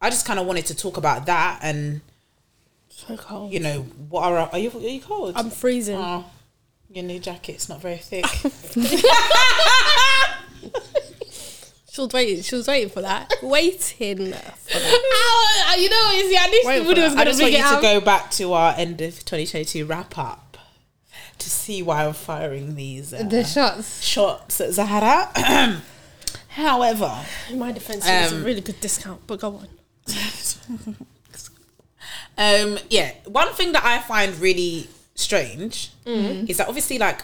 I just kind of wanted to talk about that and So cold. you know what are are you are you cold? I'm freezing. oh, your new jacket's not very thick. She was waiting. She was waiting for that. waiting for that. Ah, you know, is yeah, this Wait video was. I gonna just bring want it you to go back to our end of 2022 wrap up to see why I'm firing these uh, The shots. shots at Zahara. However, In my defense, it was Um, a really good discount. But go on. Um, yeah, one thing that I find really strange is that obviously, like,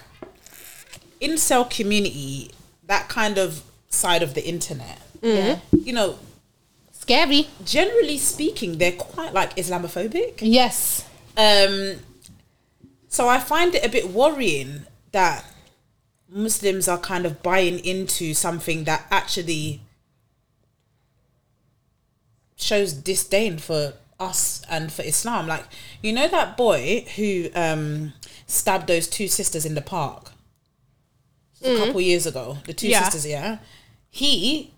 incel community, that kind of side of the internet, Yeah. you know, Scary. generally speaking, they're quite like Islamophobic. Yes. Um, so I find it a bit worrying that Muslims are kind of buying into something that actually shows disdain for us and for Islam. Like, you know that boy who um, stabbed those two sisters in the park a couple years ago. The two Yeah. sisters, yeah. He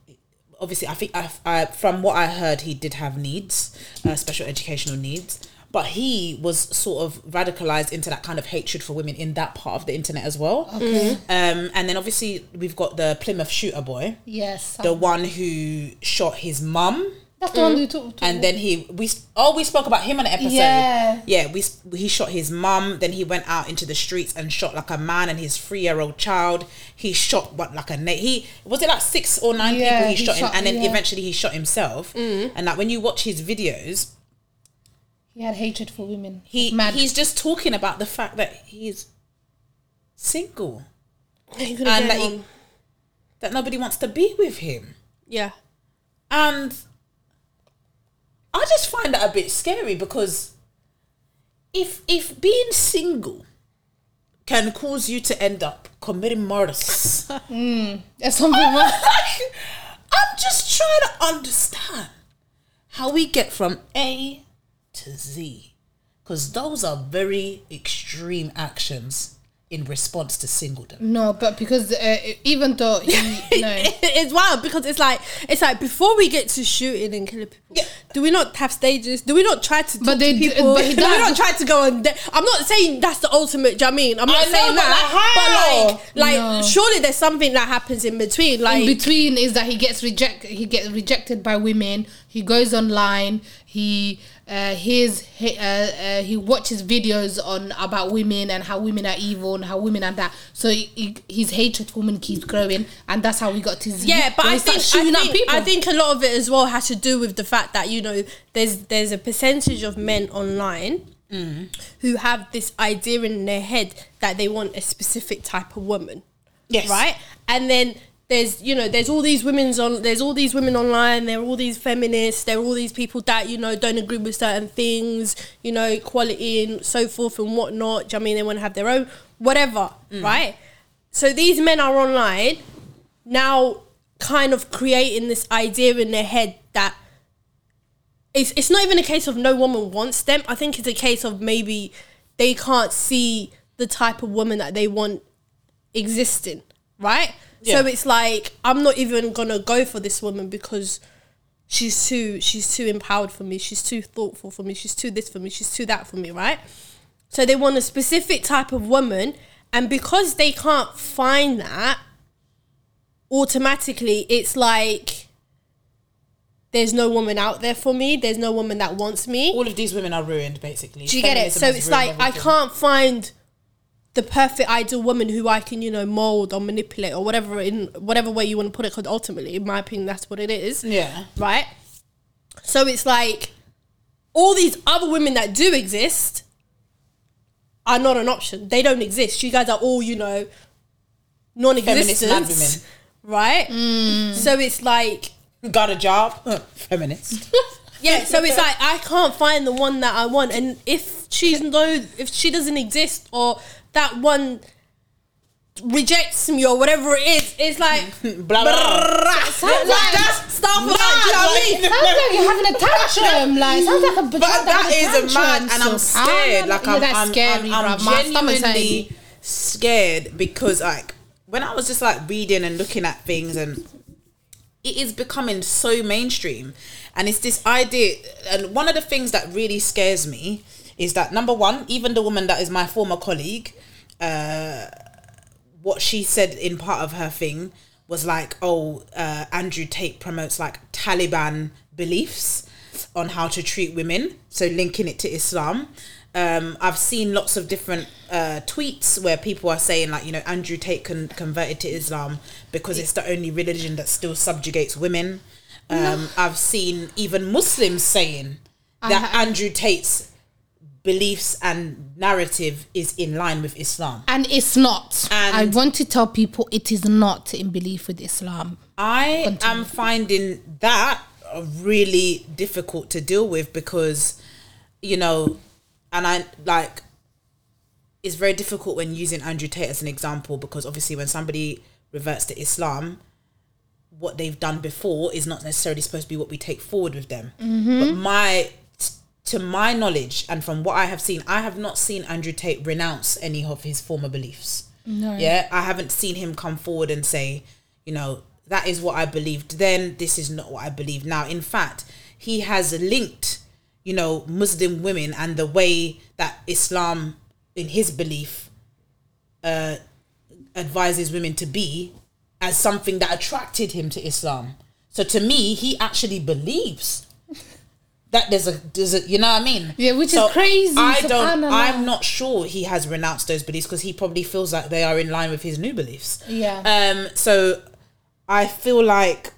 obviously, I think I, I, from what I heard, he did have needs, uh, special educational needs. But he was sort of radicalized into that kind of hatred for women in that part of the internet as well. Okay. Um, and then obviously we've got the Plymouth shooter boy, Yes. the one who shot his mum That's the one mm. we talked. To. And then he we oh we spoke about him on an episode Yeah. yeah we he shot his mum then he went out into the streets and shot like a man and his three year old child he shot what like a he was it like six or nine Yeah, people he, he shot, shot- him and then yeah. eventually he shot himself mm. and like when you watch his videos he had hatred for women. he Mad. he's just talking about the fact that he's single and that, he, that nobody wants to be with him yeah. And I just find that a bit scary because if if being single can cause you to end up committing murders, hmm. There's something wrong. I'm just trying to understand how we get from A to Z. Because those are very extreme actions in response to singledom. No, but because uh, even though he, no, it's wild because it's like it's like before we get to shooting and killing people, Yeah. do we not have stages? Do we not try to? Talk But they to people? but he do we not try to go on? Da- I'm not saying that's the ultimate. Do you know what I mean? I'm not I know, saying but that. like? But like, like No. surely there's something that happens in between. Like, in between is that he gets rejected. He gets rejected by women. He goes online. He uh, hears he, uh, uh, he watches videos on about women and how women are evil and how women are that. So he, he, his hatred for women keeps growing, and that's how we got to Z. yeah, but I think I think. I think a lot of it as well has to do with the fact that you know there's there's a percentage of men online who have this idea in their head that they want a specific type of woman. Yes. Right? And then there's you know there's all these women's on there's all these women online there are all these feminists there are all these people that you know don't agree with certain things you know equality and so forth and whatnot you know I mean they want to have their own whatever mm. right so these men are online now kind of creating this idea in their head that it's, it's not even a case of no woman wants them. I think it's a case of maybe they can't see the type of woman that they want existing, right? Yeah. So it's like I'm not even gonna go for this woman because she's too she's too empowered for me. She's too thoughtful for me. She's too this for me. She's too that for me, right? So they want a specific type of woman, and because they can't find that, automatically it's like there's no woman out there for me. There's no woman that wants me. All of these women are ruined, basically. Do you get it? So it's like I can't find the perfect ideal woman who I can, you know, mold or manipulate or whatever in whatever way you want to put it. Because ultimately, in my opinion, that's what it is. Yeah. Right. So it's like all these other women that do exist are not an option. They don't exist. You guys are all, you know, non-existent, right? Mm. So it's like Got a job? Uh, feminist. yeah, so it's like I can't find the one that I want, and if she's no, if she doesn't exist, or that one rejects me, or whatever it is, it's like blah, blah. Sounds like that's stuff like that. You know what I mean? Sounds like you're having a tantrum. Like sounds like a But that is a mad, and I'm scared. how- Like I'm, that's I'm, scary, I'm, I'm stomach's genuinely scared because, like, when I was just like reading and looking at things, and it is becoming so mainstream, and it's this idea. And one of the things that really scares me is that number one, even the woman that is my former colleague, uh, what she said in part of her thing was like, oh, uh, Andrew Tate promotes like Taliban beliefs on how to treat women, so linking it to Islam. Um, I've seen lots of different uh, tweets where people are saying like, you know, Andrew Tate con- converted to Islam because it's the only religion that still subjugates women. Um, I've seen even Muslims saying that Andrew Tate's beliefs and narrative is in line with Islam. and it's not. And- I want to tell people it is not in belief with Islam. I am finding that really difficult to deal with because, you know, and I like it's very difficult when using Andrew Tate as an example because obviously when somebody reverts to Islam, what they've done before is not necessarily supposed to be what we take forward with them. Mm-hmm. But my to my knowledge and from what I have seen, I have not seen Andrew Tate renounce any of his former beliefs. No. Yeah, I haven't seen him come forward and say, you know, that is what I believed then, this is not what I believe now. In fact, he has linked, you know, Muslim women and the way that Islam, in his belief, uh, advises women to be as something that attracted him to Islam. So to me, he actually believes that there's a there's a you know what I mean? Yeah, which is crazy, I don't. I'm not sure he has renounced those beliefs because he probably feels like they are in line with his new beliefs. Yeah. Um. So I feel like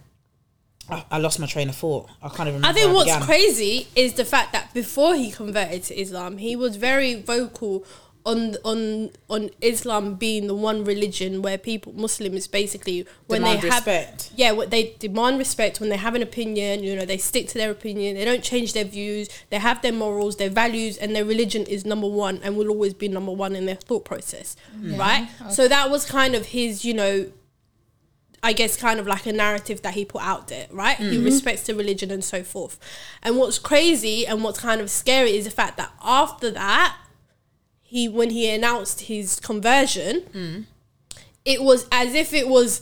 I, I lost my train of thought. I can't even. Remember I think what's began. crazy is the fact that before he converted to Islam, he was very vocal on on on Islam being the one religion where people Muslims basically when Demand they have respect. yeah what they demand respect when they have an opinion you know they stick to their opinion they don't change their views they have their morals their values and their religion is number one and will always be number one in their thought process mm-hmm. right so that was kind of his you know I guess kind of like a narrative that he put out there, right? He mm-hmm. respects the religion and so forth. And what's crazy and what's kind of scary is the fact that after that, he when he announced his conversion, it was as if it was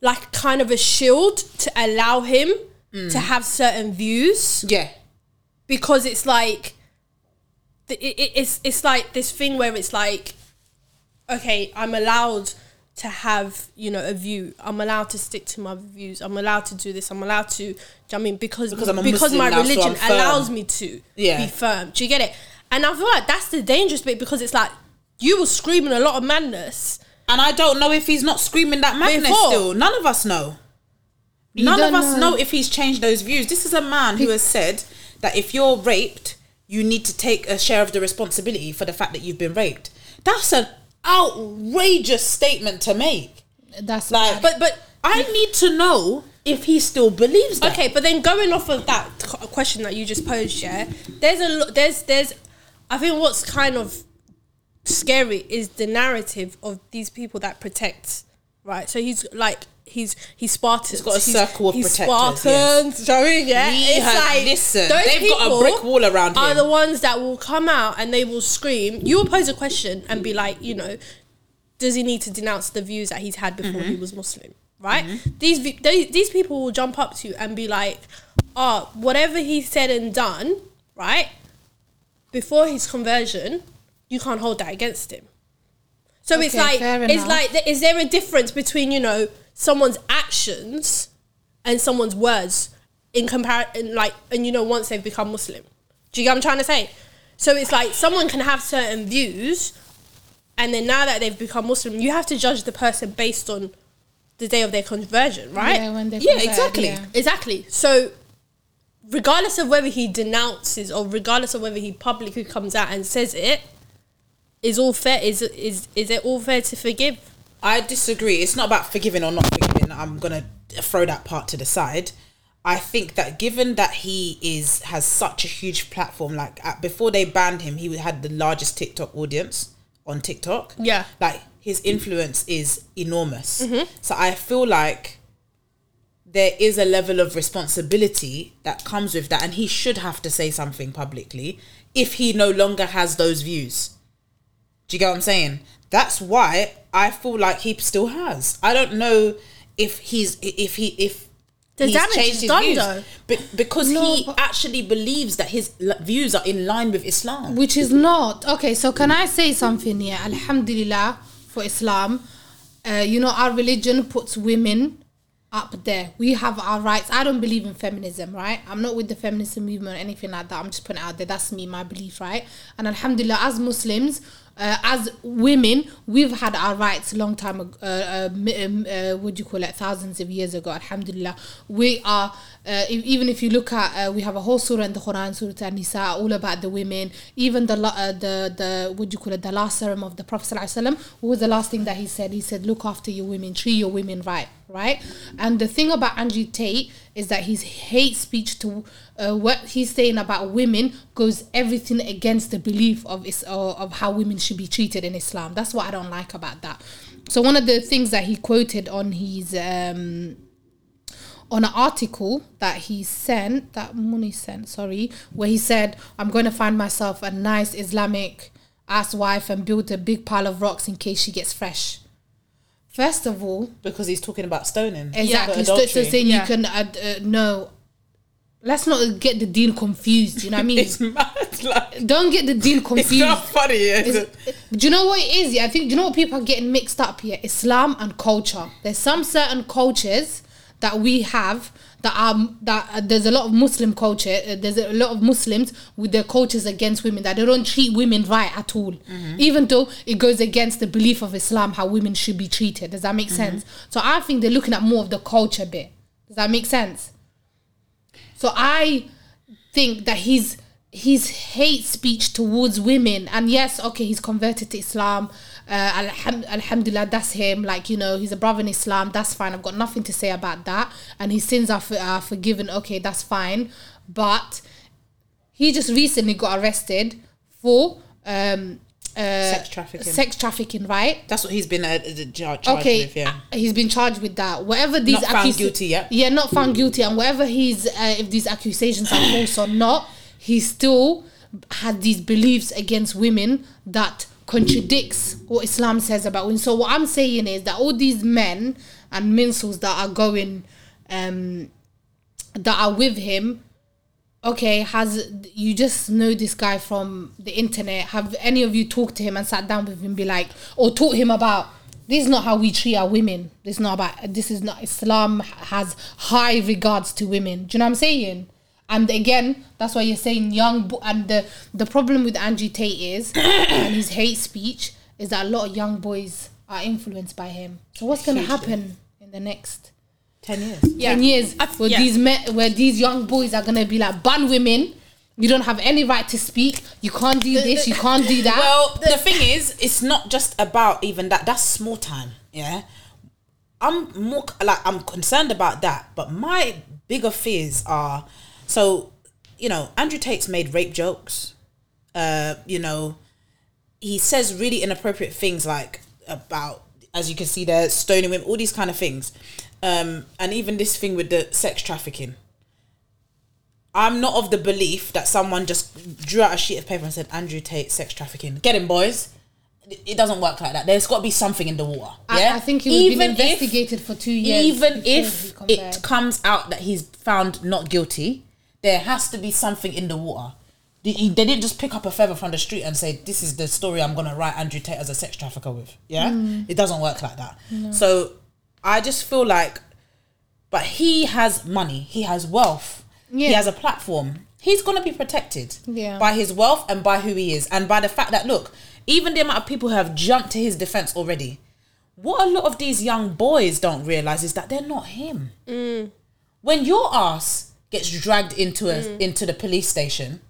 like kind of a shield to allow him to have certain views. Yeah. because it's like it, it, it's it's like this thing where it's like okay i'm allowed to have you know a view. I'm allowed to stick to my views. I'm allowed to do this. I'm allowed to you know i mean? Because Because because my now, so religion allows me to Yeah. be firm. Do you get it and i feel like that's the dangerous bit because it's like you were screaming a lot of madness And I don't know if he's not screaming that madness Before. still. None of us know. You None of us know. know if he's changed those views. This is a man who has said that if you're raped, you need to take a share of the responsibility for the fact that you've been raped. That's an outrageous statement to make. That's Like, but but I need to know if he still believes that. Okay, but then going off of that question that you just posed, yeah, there's a lo- there's there's, I think what's kind of scary is the narrative of these people that protect, right? So he's like he's he's Spartans. He's got a circle of he's protectors, Spartans. do you know what I mean? Yeah, We it's have- like listen, those they've got a brick wall around Are him. the ones that will come out and they will scream. You will pose a question and be like, you know, does he need to denounce the views that he's had before Mm-hmm. he was Muslim? Right? These they, these people will jump up to you and be like, "Oh, whatever he said and done, right? Before his conversion, you can't hold that against him." So it's like it's like is there a difference between you know someone's actions and someone's words in comparison like and you know once they've become Muslim? Do you get what I'm trying to say? So it's like someone can have certain views and then now that they've become Muslim, you have to judge the person based on the day of their conversion, right? Yeah, Yeah, exactly. yeah. Exactly. So, regardless of whether he denounces or regardless of whether he publicly comes out and says it, is all fair? Is is is it all fair to forgive? I disagree. It's not about forgiving or not forgiving. I'm gonna throw that part to the side. I think that given that he is has such a huge platform, like at, before they banned him, he had the largest TikTok audience on TikTok. Yeah. like his influence is enormous. Mm-hmm. So I feel like there is a level of responsibility that comes with that, and he should have to say something publicly if he no longer has those views. Do you get what I'm saying? That's why I feel like he still has. I don't know if he's if he if The he's damage changed is his done, views. though. But because No, he actually believes that his views are in line with Islam. which is not okay so can i say something here alhamdulillah for islam uh, you know our religion puts women up there. We have our rights. I don't believe in feminism right? I'm not with the feminism movement or anything like that. I'm just putting out there. That's me my belief right? And alhamdulillah as muslims uh, as women, we've had our rights a long time ago. Uh, uh, um, uh, what do you call it? Thousands of years ago. Alhamdulillah, we are. Uh, even if you look at, uh, we have a whole surah in the Quran, Surah An-Nisa, all about the women. Even the the the what do you call it? The last sermon of the Prophet Sallallahu What was the last thing that he said? He said, "Look after your women, treat your women right." Right. And the thing about Andrew Tate is that his hate speech to uh, what he's saying about women goes everything against the belief of is uh, of how women should be treated in Islam. That's what I don't like about that. So one of the things that he quoted on his um, on an article that he sent, that money sent, sorry, where he said, "I'm going to find myself a nice Islamic ass wife and build a big pile of rocks in case she gets fresh." First of all, because he's talking about stoning. Exactly. for So, so saying Yeah. you can uh, uh, no. Let's not get the deal confused. You know what I mean? it's mad. Like, Don't get the deal confused. it's not funny. Is do you know what it is? Yeah, I think do you know what people are getting mixed up here? Islam and culture. There's some certain cultures that we have that are that uh, there's a lot of Muslim culture. Uh, there's a lot of Muslims with their cultures against women that they don't treat women right at all, even though it goes against the belief of Islam how women should be treated. Does that make sense? So I think they're looking at more of the culture bit. Does that make sense? So I think that his his hate speech towards women, and yes, okay, he's converted to Islam. Uh, alham- alhamdulillah, that's him. Like you know, he's a brother in Islam. That's fine. I've got nothing to say about that. And his sins are, for, are forgiven. Okay, that's fine. But he just recently got arrested for um, uh, Sex trafficking. Sex trafficking, right? That's what he's been uh, charged okay, with. Yeah. uh, he's been charged with that. Whatever these Not found guilty yet. Yeah, not found guilty, and whatever he's uh, if these accusations are false or not, he still had these beliefs against women that contradicts what Islam says about women. So what I'm saying is that all these men and mincels that are going, um, that are with him, okay, has you just know this guy from the internet? Have any of you talked to him and sat down with him, be like, or taught him about? This is not how we treat our women. This is not about. This is not Islam has high regards to women. Do you know what I'm saying? And again, that's why you're saying young. Bo- and the the problem with Andrew Tate is, and his hate speech is that a lot of young boys are influenced by him. So what's going to happen in the next? Ten years. Yeah. 10 years I- where yeah. these men, where these young boys are gonna be like ban women you don't have any right to speak you can't do this you can't do that Well, the thing is, it's not just about even that. That's small time. Yeah, I'm more like I'm concerned about that. But my bigger fears are so you know Andrew Tate's made rape jokes. Uh, you know, he says really inappropriate things like about as you can see there stoning women, all these kind of things, um, and even this thing with the sex trafficking. I'm not of the belief that someone just drew out a sheet of paper and said Andrew Tate sex trafficking. Get him, boys. It- doesn't work like that. There's got to be something in the water. I, Yeah, I think he was even if investigated for two years even if it comes out that he's found not guilty, there has to be something in the water. They they didn't just pick up a feather from the street and say, "This is the story I'm gonna write Andrew Tate as a sex trafficker with." Yeah, Mm. it doesn't work like that. So I just feel like, but he has money, he has wealth, he has a platform. He's gonna be protected Yeah. by his wealth and by who he is, and by the fact that look, even the amount of people who have jumped to his defense already. What a lot of these young boys don't realize is that they're not him. Mm. When your ass gets dragged into a mm. into the police station,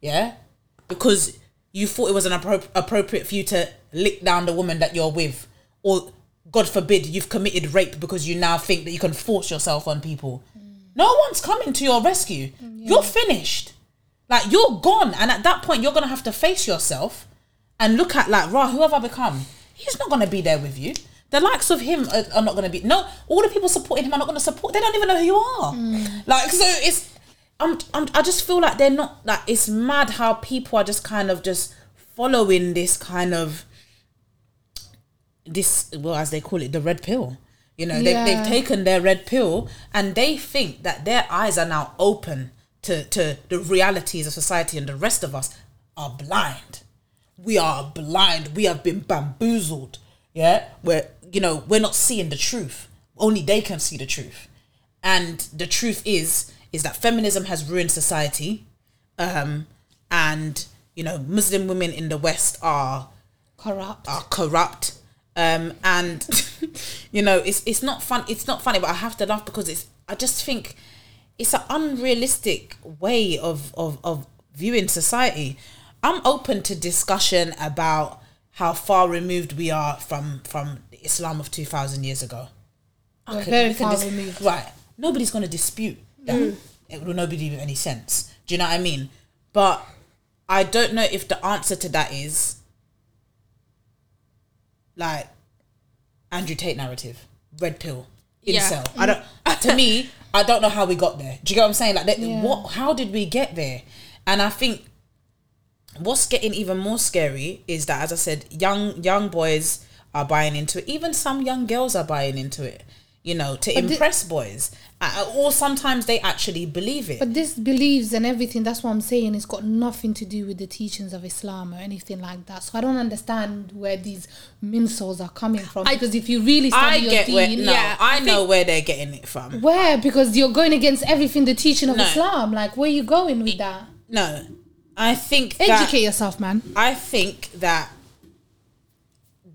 yeah, because you thought it was an appro- appropriate for you to lick down the woman that you're with, or God forbid you've committed rape because you now think that you can force yourself on people. No one's coming to your rescue. Mm, you're finished. Like you're gone, and at that point, you're gonna have to face yourself and look at like, rah, who have I become? He's not gonna be there with you. The likes of him are, are not gonna be. No, all the people supporting him are not gonna support. They don't even know who you are. Mm. Like, so it's. I'm, I'm. I just feel like they're not. Like, it's mad how people are just kind of just following this kind of this well as they call it the red pill. You know they, Yeah. they've taken their red pill and they think that their eyes are now open to to the realities of society and the rest of us are blind. We are blind. We have been bamboozled. Yeah? We're you know we're not seeing the truth. Only they can see the truth. And the truth is is that feminism has ruined society. Um and you know muslim women in the west are corrupt. are corrupt um and you know it's it's not fun it's not funny but i have to laugh because it's i just think it's an unrealistic way of of of viewing society. I'm open to discussion about how far removed we are from from the islam of 2000 years ago. We're Okay, very we far dis- removed. right. Nobody's going to dispute that. It will nobody with any sense. Do you know what i mean? But i don't know if the answer to that is like Andrew Tate narrative, red pill, Yeah. I don't. to me, I don't know how we got there. Do you get what I'm saying? Like, that, Yeah. what? How did we get there? And I think what's getting even more scary is that, as I said, young young boys are buying into it. Even some young girls are buying into it. You know, to But impress boys, uh, or sometimes they actually believe it. But this beliefs and everything, that's what I'm saying, it's got nothing to do with the teachings of Islam or anything like that. So I don't understand where these mincels are coming from. Because if you really study I your get where. No, yeah, I, I know where they're getting it from. where? Because you're going against everything the teaching of No. Islam. Like, where you going with that? No, I think that, Educate yourself, man. I think that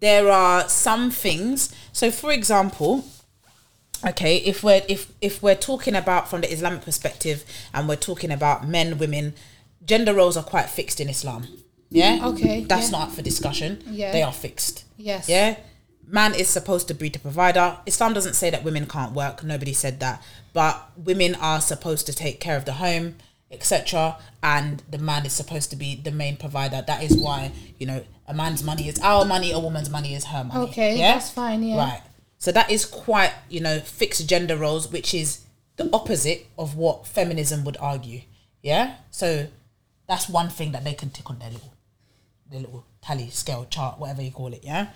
there are some things. So, for example, okay, if we're if if we're talking about from the Islamic perspective, and we're talking about men, women, gender roles are quite fixed in Islam. Yeah. Mm, okay, That's yeah. not up for discussion. Yeah. They are fixed. Yes. Yeah. Man is supposed to be the provider. Islam doesn't say that women can't work. Nobody said that. But women are supposed to take care of the home, etc. And the man is supposed to be the main provider. That is why, you know, a man's money is our money, a woman's money is her money. Okay, Yeah? that's fine, yeah. Right. So that is quite, you know, fixed gender roles, which is the opposite of what feminism would argue. Yeah. So That's one thing that they can tick on their little, their little tally scale chart, whatever you call it. Yeah.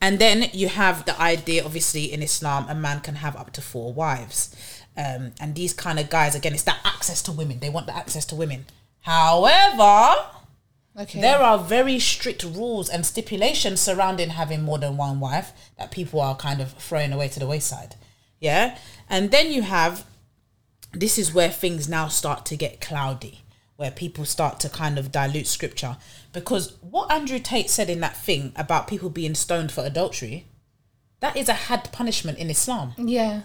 And then you have the idea, obviously, in Islam, a man can have up to four wives. Um, and these kind of guys, again, it's that access to women. They want the access to women. However, Okay. there are very strict rules and stipulations surrounding having more than one wife that people are kind of throwing away to the wayside. Yeah. And then you have this is where things now start to get cloudy, where people start to kind of dilute scripture. Because what Andrew Tate said in that thing about people being stoned for adultery, that is a hadd punishment in Islam. yeah.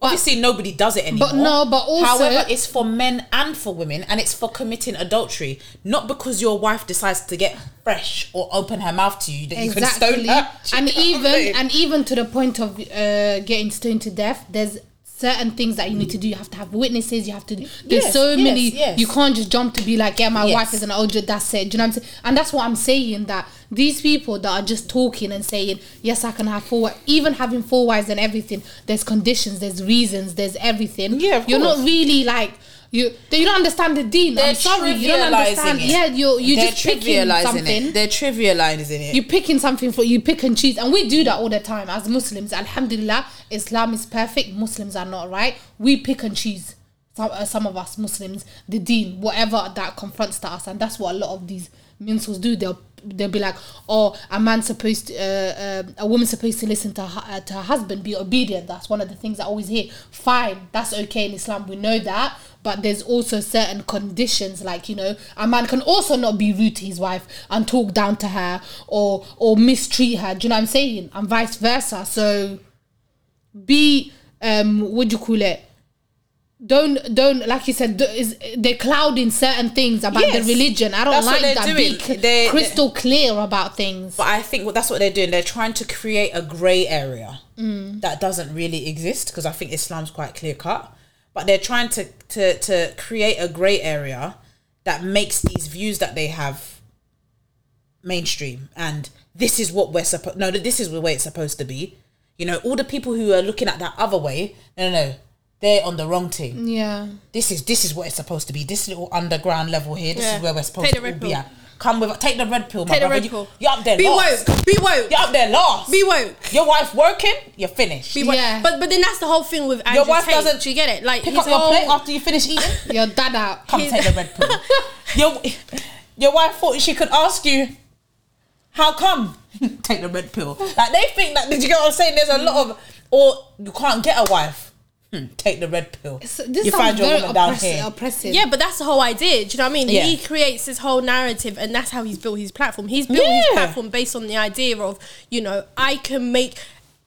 Obviously, nobody does it anymore. But no, but also- however, it's for men and for women, and it's for committing adultery. Not because your wife decides to get fresh or open her mouth to you that you can stone her. And Do you know what I'm even and even to the point of uh, getting stoned to death, there's certain things that you need to do. You have to have witnesses. You have to. do There's Yes, so yes, many. yes. You can't just jump to be like, yeah, my wife is an OJ. That's it. Do you know what I'm saying? And that's what I'm saying. That these people that are just talking and saying, yes, I can have four. Even having four wives and everything, there's conditions, there's reasons, there's everything. Yeah, of You're not really like. You, you don't understand the deen. They're I'm sorry, you don't understand. it. Yeah, you're you just picking trivializing something. It. They're trivializing it. You're picking something for you pick and choose. And we do that all the time as muslims. Alhamdulillah islam is perfect. Muslims are not right? We pick and choose. Some, uh, some of us muslims the deen whatever that confronts to us. And that's what a lot of these mincels do. They'll they'll be like oh a man's supposed to uh, um a woman's supposed to listen to her, uh, to her husband be obedient. That's one of the things i always hear. Fine that's okay in islam. We know that but there's also certain conditions like you know a man can also not be rude to his wife and talk down to her or or mistreat her do you know what i'm saying and vice versa so be um what do you call it don't don't like you said is they're clouding certain things about Yes. the religion i don't That's like that doing. be c- They- crystal clear about things But I think what that's what they're doing. They're trying to create a grey area Mm. that doesn't really exist because I think Islam's quite clear cut. But they're trying to to to create a grey area that makes these views that they have mainstream and this is what we're supposed no this is the way it's supposed to be you know all the people who are looking at that other way no no no they're on the wrong team yeah this is this is what it's supposed to be. This little underground level here. This Yeah. is where we're supposed to be at. Come with take the red pill, my Take the red you, pill. You're up there Be last. woke. Be woke. You're up there last. Be woke. Your wife working. You're finished. Be woke. Yeah. But but then that's the whole thing with Andrew wife Tate. doesn't Do you get it? Like Pick up your whole- plate after you finish eating. your dad out Come His- take the red pill. your your wife thought she could ask you. How come? take the red pill. Like they think that. Did you get what I'm saying? There's a lot of, or you can't get a wife. Hmm, take the red pill. So this you find your very woman down here. oppressive Yeah, but that's the whole idea. Do you know what I mean? Yeah. He creates this whole narrative, and that's how he's built his platform. He's built his platform based on the idea of, you know, I can make.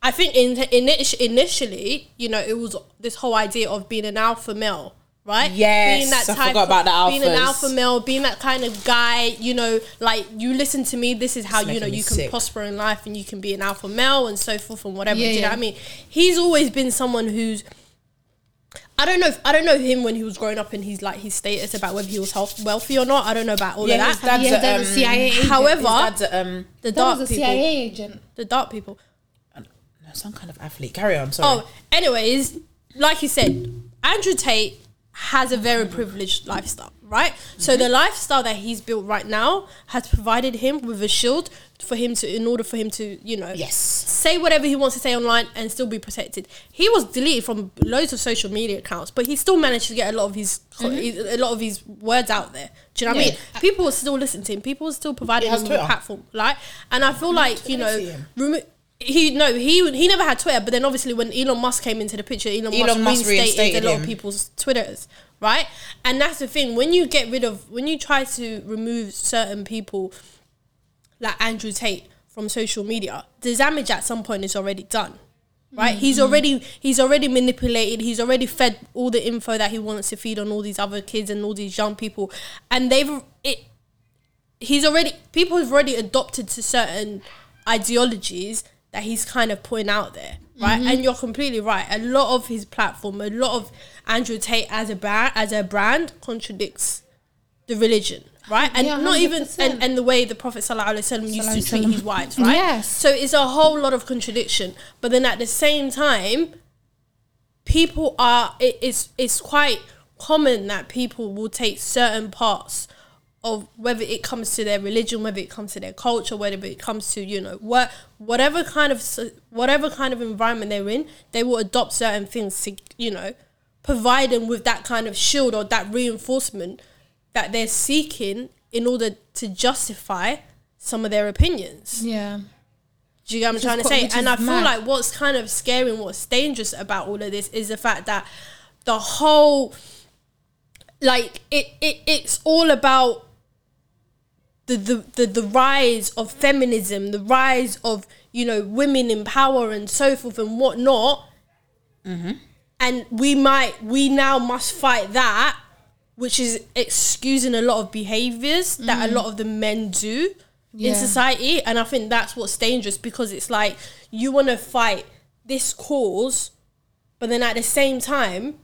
I think in, in initially, you know, it was this whole idea of being an alpha male, right? Yes, I forgot about the Being an alpha male, being that kind of guy, you know, like you listen to me. This is how It's you know you can sick. prosper in life, and you can be an alpha male, and so forth, and whatever. Yeah, Do you know what I mean? He's always been someone who's I don't know. If, I don't know him when he was growing up and he's like his status about whether he was health, wealthy or not. I don't know about all Yeah, of his that. dad's Yeah, a, dad's a um, CIA agent. However, His dad's a, um, the dark was a people, cia agent the dark people. no, some kind of athlete. Carry on. Sorry. Oh, anyways, like you said, Andrew Tate has a very privileged lifestyle, right? So Mm-hmm. the lifestyle that he's built right now has provided him with a shield for him to, in order for him to, you know, Yes. say whatever he wants to say online and still be protected. He was deleted from loads of social media accounts, but he still managed to get a lot of his, a lot of his words out there. Do you know what I Mm-hmm. Mean? People will still listening to him. People will still providing him with a Twitter. platform, like, and I feel like you know, remo- he no he he never had Twitter, but then obviously when Elon Musk came into the picture, Elon, Elon Musk Musk reinstated, reinstated a lot him. of people's Twitters, right? And that's the thing when you get rid of when you try to remove certain people like Andrew Tate from social media, the damage at some point is already done. Right, he's already he's already manipulated. He's already fed all the info that he wants to feed on all these other kids and all these young people, and they've it he's already people have already adopted to certain ideologies that he's kind of putting out there right Mm-hmm. and you're completely right a lot of his platform a lot of andrew tate as a brand as a brand contradicts the religion right? And Yeah, not even and, and the way the prophet sallallahu alaihi wasallam used to treat his wives right? Yes. so it's a whole lot of contradiction. But then at the same time people are it, it's it's quite common that people will take certain parts of whether it comes to their religion, whether it comes to their culture, whether it comes to you know what whatever kind of whatever kind of environment they're in, they will adopt certain things to you know provide them with that kind of shield or that reinforcement that they're seeking in order to justify some of their opinions. Yeah. Do you get what I'm Which trying to say? And I feel mad. like what's kind of scary and what's dangerous about all of this is the fact that the whole like it, it it's all about the, the, the, the rise of feminism, the rise of, you know, women in power and so forth and whatnot. Mm-hmm. And we might, we now must fight that, which is excusing a lot of behaviors that a mm. lot of the men do in Yeah. society. And I think that's what's dangerous because it's like you want to fight this cause, but then at the same time,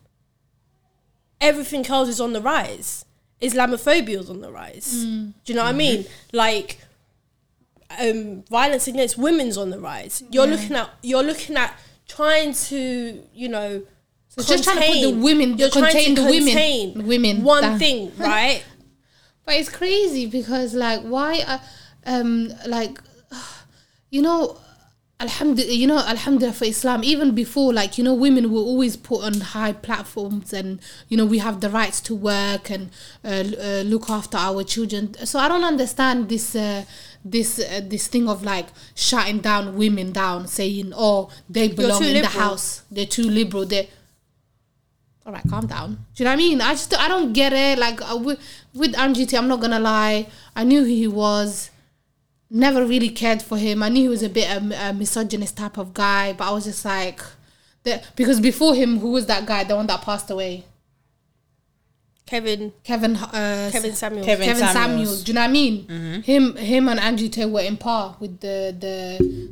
everything else is on the rise. Islamophobia is on the rise. Mm. Do you know what I mm-hmm. mean? Like um, violence against women's on the rise. You're looking at you're looking at trying to you know. So just trying to put the women- You're trying contain the women- contain women One down. thing, right? But it's crazy because like why uh, um like you know alhamdulillah you know alhamdulillah for Islam even before like you know women were always put on high platforms and you know we have the rights to work and uh, uh, look after our children so I don't understand this uh, this uh, this thing of like shutting down women down saying oh they belong in the house they're too liberal they all right, calm down. Do you know what I mean? I just I don't get it. Like uh, with with Angie I'm not gonna lie. I knew who he was. Never really cared for him. I knew he was a bit um, a misogynist type of guy, but I was just like, the, because before him, who was that guy? The one that passed away, Kevin Kevin. Uh, Kevin Samuel. Kevin Kevin Samuels. Samuels. Do you know what I mean? Him, him, and Angie Tay were in par with the the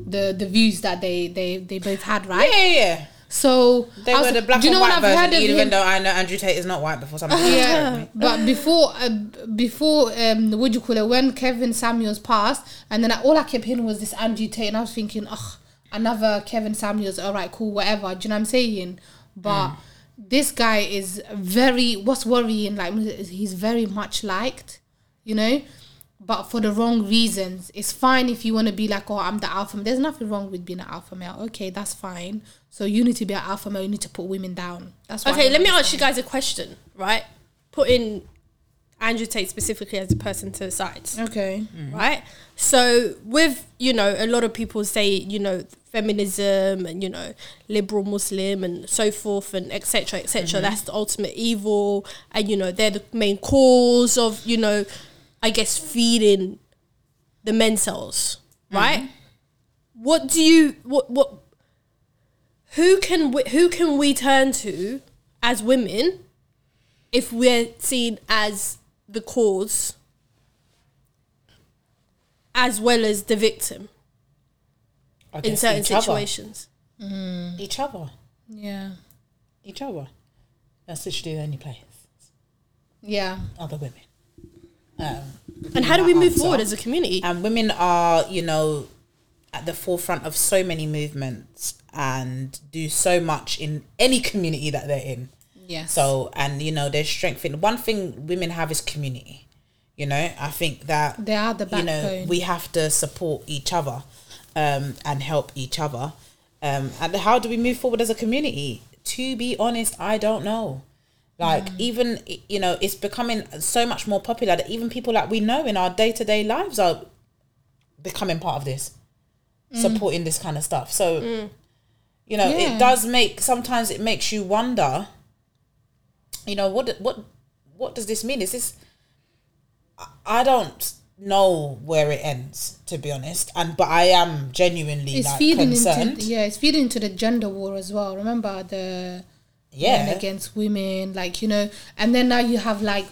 the the views that they they they both had, right? Yeah, yeah, yeah. So They I were the black do you know what white I've version, heard even him? though I know Andrew Tate is not white before something. Yeah, but before, uh, before um, what do you call it? When Kevin Samuels passed, and then I, all I kept hearing was this Andrew Tate, and I was thinking, ugh, another Kevin Samuels. All right, cool, whatever. Do you know what I'm saying? But this guy is very. What's worrying? Like he's very much liked, you know. But for the wrong reasons, it's fine if you want to be like, oh, I'm the alpha. There's nothing wrong with being an alpha male. Okay, that's fine. So you need to be an alpha male. You need to put women down. That's what Okay, don't let me ask you guys a question, right? Putting Andrew Tate specifically as a person to the side. Okay. Mm. right? So with you know a lot of people say you know feminism and you know liberal Muslim and so forth and etc etc. Mm-hmm. That's the ultimate evil, and you know they're the main cause of you know I guess feeding the mincels, right? Mm-hmm. What do you what what? Who can we, who can we turn to as women if we're seen as the cause as well as the victim in certain each other. situations. Each other. Yeah. Each other. That's literally the only place. Yeah. Other women. Um, And how do we move answer. forward as a community? And women are, you know, at the forefront of so many movements and do so much in any community that they're in. Yes. So, and you know, there's strength in one thing women have is community. You know, I think that They are the you know we have to support each other um, and help each other. Um, and how do we move forward as a community? To be honest, I don't know. Like Mm. even you know, it's becoming so much more popular that even people that we know in our day to day lives are becoming part of this. Mm. supporting this kind of stuff. So mm. you know, Yeah. it does make sometimes it makes you wonder. You know what what what does this mean? Is this I- I don't know where it ends, to be honest. And but I am genuinely it's like feeding concerned. into yeah, it's feeding into the gender war as well. Remember the yeah, against women, like you know, and then now you have like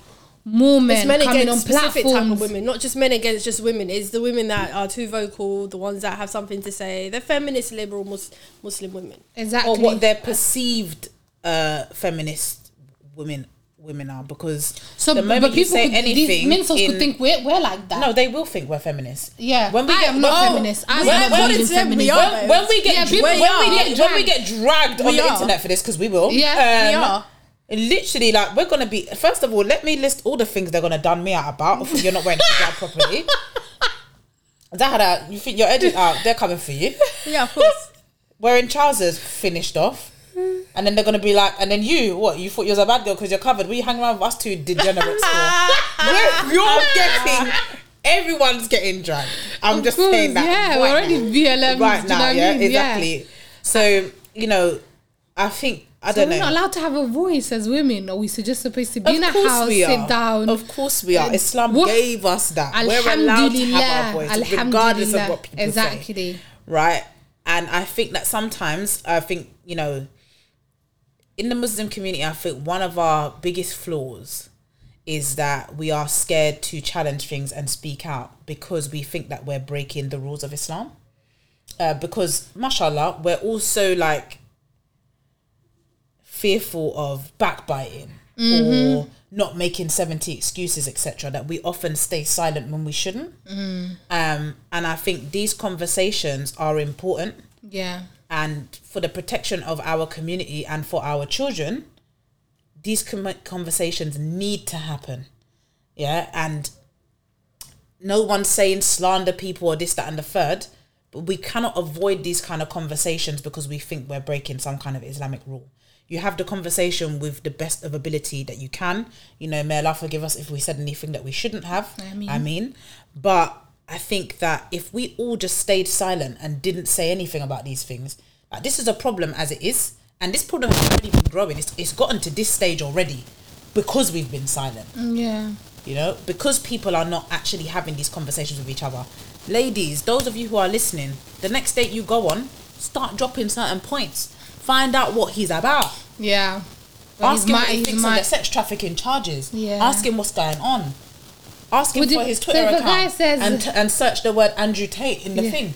more men, It's men coming on against specific type platforms. of women, not just men against just women. It's the women that are too vocal, the ones that have something to say. They're feminist, liberal, mus- Muslim women. Exactly. or what their perceived uh, feminist women women are because so, the moment but you people say could, anything, these mincels in- could think we're, we're like that. no, they will think we're feminists. yeah, when we I get- am not no, feminist. I we- am not according believe in to them, we feminism. are. when, we get Yeah, people when, are. we get, we dragged. get dragged on We the internet for this because we will Yeah, We um, are. It literally, like, we're gonna be. First of all, let me list all the things they're gonna done me out about. If you're not wearing hijab properly, is that how that you think you're edit out? They're coming for you. Yeah, of course. Wearing trousers finished off. Mm. And then they're gonna be like, and then you, what? You thought you was a bad girl because you're covered. We hang around with us two degenerates. We're- you're getting, everyone's getting dragged. I'm just course, saying that. yeah, right we're already now. BLMs, right do you know now. what I Yeah, mean? Yeah. exactly. So you know, I think I So don't we're know. not allowed to have a voice as women, or we just supposed to be in a house, we sit down. Of course we are. Islam what- gave us that. We're allowed to have our voice, regardless of what people say. exactly. Right? And I think that sometimes I think you know, in the Muslim community, I think one of our biggest flaws is that we are scared to challenge things and speak out because we think that we're breaking the rules of Islam. Uh, because, mashallah, we're also like fearful of backbiting or not making 70 excuses etc that we often stay silent when we shouldn't. Um, and i think these conversations are important. Yeah. and for the protection of our community and for our children these com- conversations need to happen. Yeah and no one's saying slander people or this that and the third but we cannot avoid these kind of conversations because we think we're breaking some kind of islamic rule you have the conversation with the best of ability that you can. You know may allah forgive us if we said anything that we shouldn't have. Ameen. i mean but i think that if we all just stayed silent and didn't say anything about these things like this is a problem as it is. And this problem has already been growing. It's, it's gotten to this stage already because we've been silent. Mm, yeah. you know because people are not actually having these conversations with each other. Ladies those of you who are listening the next date you go on start dropping certain points find out what he's about Yeah. But ask him my- what he thinks my- on the sex trafficking charges Yeah. ask him what's going on ask him Would for you- his twitter if a account guy says- and, t- and search the word andrew tate in the Yeah. thing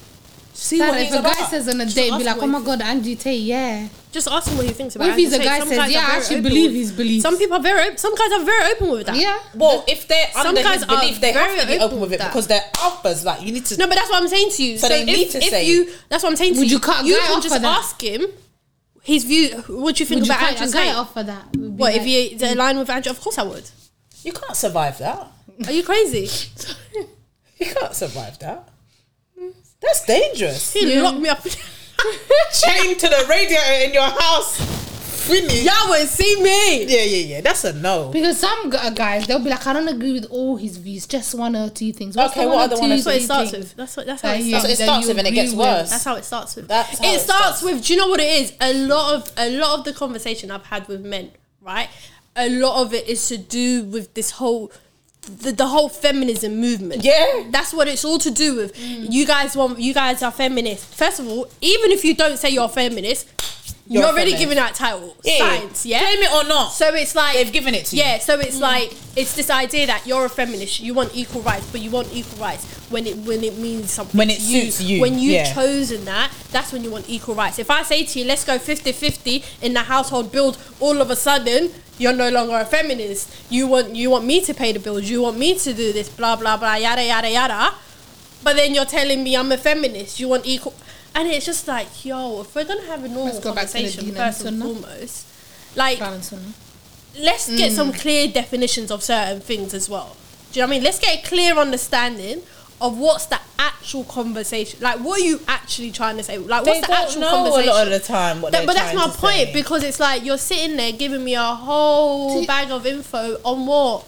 see Sad what if he's a about guy says on a Just date, be like, "Oh my god, Angie Tate, yeah." Just ask him what he thinks about What it. if he's As a I guy some says, "Yeah, I actually believe with- his beliefs." Some people are very open. Some guys are very open with that. Yeah. well if they're Some under guys his are belief they have very to be open open with with it that. because they're alphas like you need to No, but that's what I'm saying to you. So they if, need to if say- you. That's what I'm saying to you. Would you. you cut a You can off just ask him his view. What do you think Would you about cut Andrew a guy Tate? off for that? Would be What if like- you is it aligned with Andrew? Of course I would. you can't survive that Are you crazy? You can't survive that. That's dangerous. He Yeah. locked me up. Chained to the radiator in your house. Finish. Y'all would see me. Yeah, yeah, yeah. That's a no. Because some guys, they'll be like, I don't agree with all his views, just one or two things. What's Okay, the what one other or two That's what it starts with. That's what. That's how That it starts. That's it starts with and it gets with. worse. That's how it starts with. That's how it it starts starts. with. Do you know what it is? A lot of a lot of the conversation I've had with men, right? A lot of it is to do with this whole. The, the whole feminism movement. Yeah. That's what it's all to do with. Mm. You guys want you guys are feminists. First of all, even if you don't say you're a feminist, you're, You're already giving that title. Yeah. Science, yeah? Claim it or not. So it's like They've given it to you. Yeah, so it's mm. like it's this idea that you're a feminist, you want equal rights, but you want equal rights when it when it means something. When it to suits you, When you've yeah. chosen that, that's when you want equal rights. If I say to you, let's go 50-50 in the household build, all of a sudden you're no longer a feminist. You want you want me to pay the bills, you want me to do this, blah blah blah, yada yada yada. But then you're telling me I'm a feminist, you want equal and it's just like, yo, if we're gonna have a normal Let's go back to conversation and first and foremost, like Quran and Sunnah. let's get Mm. some clear definitions of certain things as well. Do you know what I mean? Let's get a clear understanding of what's the actual conversation. Like, what are you actually trying to say? Like, They what's the don't actual conversation? a lot of the time what That- but that's my point say. because it's like you're sitting there giving me a whole bag of info on what.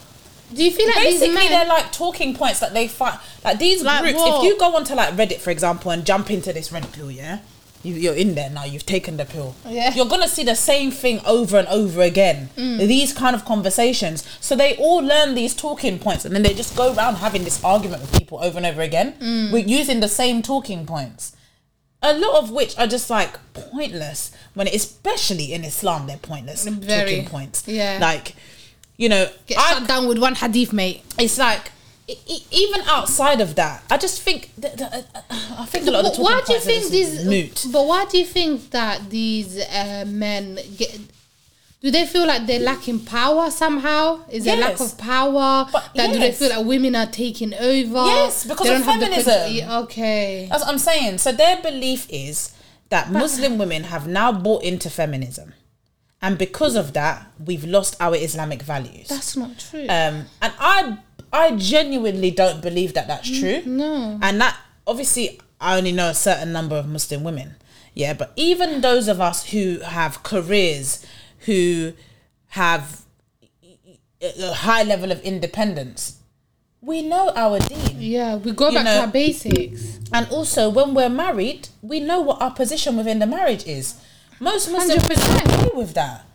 Do you feel like these Basically, men? they're like talking points that they find. Like these Like groups, what? if you go onto like Reddit, for example, and jump into this red pill, yeah, you, you're in there now. You've taken the pill. Yeah. You're gonna see the same thing over and over again. Mm. These kind of conversations. So they all learn these talking points, and then they just go around having this argument with people over and over again. Mm. We're using the same talking points. A lot of which are just like pointless. When especially in Islam, they're pointless Very. talking points. Yeah. Like, you know, Get I- shut down with one hadith, mate. it's like even outside of that, I just think that, that- uh, I think a lot of the But why do you think these? moot. But why do you think that these uh, men get? Do they feel like they're lacking power somehow? Is there lack of power? But that do they feel like women are taking over? Yes, because They of don't have the feminism. okay. That's what I'm saying. So their belief is that Muslim women have now bought into feminism, and because of that, we've lost our Islamic values. That's not true. Um, and I I genuinely don't believe that that's true. no. And that obviously I only know a certain number of Muslim women. Yeah, but even those of us who have careers, who have a high level of independence, we know our deen. yeah, we go you back know- to our basics. And also, when we're married, we know what our position within the marriage is. Most Muslims 100%. agree with that.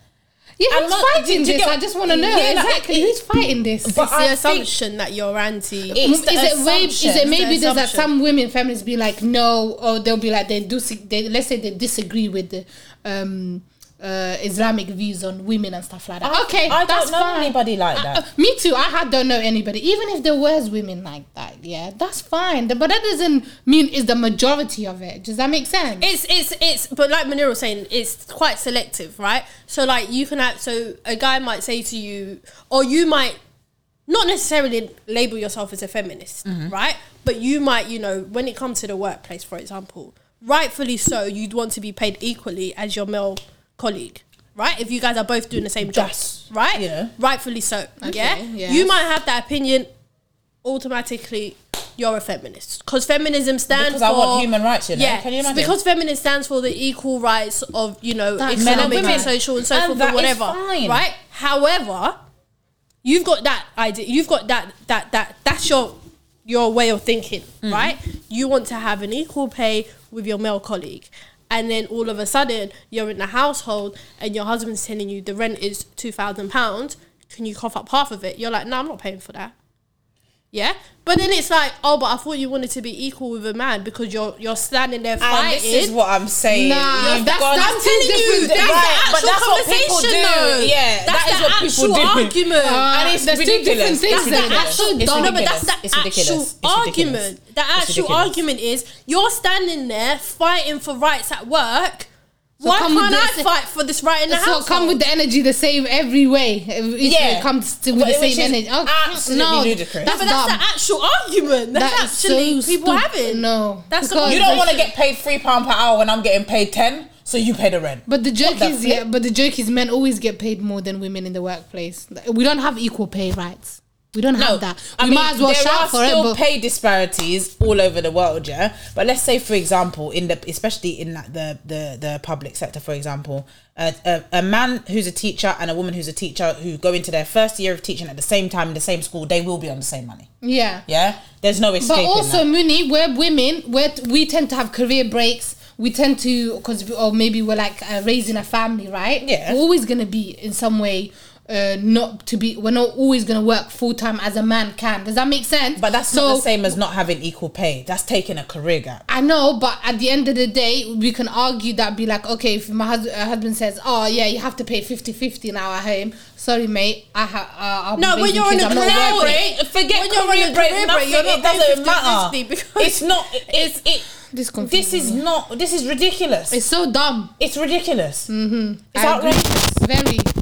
Yeah, who's not- fighting this? get- I just want to know Yeah, exactly it- who's fighting this. But it's the I assumption that you're anti. It's is it maybe, is it maybe the there's that some women feminists be like no or they'll be like they do they let's say they disagree with the um uh Islamic views on women and stuff like that. Okay, I don't know fine. anybody like Uh, that. uh, me too. I don't know anybody. Even if there was women like that, yeah, that's fine. But that doesn't mean it's the majority of it. Does that make sense? It's it's it's but like Manira was saying, it's quite selective, right? So like you can have so a guy might say to you, or you might not necessarily label yourself as a feminist, right? But you might, you know, when it comes to the workplace, for example, rightfully so, you'd want to be paid equally as your male colleague. Right, if you guys are both doing the same job, That's- right? know. rightfully so. yeah, yes. you might have that opinion. Automatically, you're a feminist because feminism stands Because for I want human rights, you know? Yeah, Can you imagine? because feminism stands for the equal rights of you know Men and and women. social and so And forth that and is whatever. fine. Right. However, you've got that idea. You've got that that that that's your your way of thinking, Mm-hmm. right? You want to have an equal pay with your male colleague. And then all of a sudden, you're in the household, and your husband's telling you the rent is two thousand pounds. Can you cough up half of it? You're like, no, I'm not paying for that. Yeah, but then it's like, oh, but I thought you wanted to be equal with a man because you're you're standing there And fighting. this is what I'm saying. Nah, You've that's- gone- that's I'm telling you, different. that's Right, the but actual that's what people conversation, do. though. Yeah, that's that is the what people actual do. argument. Uh, and it's there's two ridiculous. different things It's there. Actual It's no, but that's the It's actual ridiculous. It's argument. The actual argument is you're standing there fighting for rights at work. So Why come with can't I fight for this right in the so house? come with the energy the same every way. Each Yeah. way comes to with But the same energy. Oh, absolutely no, ludicrous. That's but that's dumb. the actual argument. That's That is actually so people stup- having. No, that's the because- You don't want to get paid three pound per hour when I'm getting paid ten, so you pay the rent. But the joke the is, yeah. But the joke is, men always get paid more than women in the workplace. We don't have equal pay rights. We don't have that. We I mean, might as well there are it. still pay disparities all over the world, yeah. But let's say, for example, in the especially in like the the the public sector, for example, a, a, a man who's a teacher and a woman who's a teacher who go into their first year of teaching at the same time in the same school, they will be on the same money. yeah, Yeah, there's no But also, that. Mooney, we're women. We're, we tend to have career breaks. We tend to, because or maybe we're like uh, raising a family, right? Yeah. We're always gonna be in some way. Uh, not to be, we're not always gonna work full time as a man can. Does that make sense? But that's So- not the same as not having equal pay. That's taking a career gap. I know, but at the end of the day, we can argue that be like, okay, if my hus- uh, husband says, oh, yeah, you have to pay 50 50 now at home. Sorry, mate. I ha- uh, No, when you're on kids, a I'm career break, Forget when you're on career a break, career nothing, break, you're not it doesn't paying matter. 50-50 It's not. It's it. This This is not. This is ridiculous. It's so dumb. It's ridiculous. Mm-hmm. It's I agree. outrageous. Very.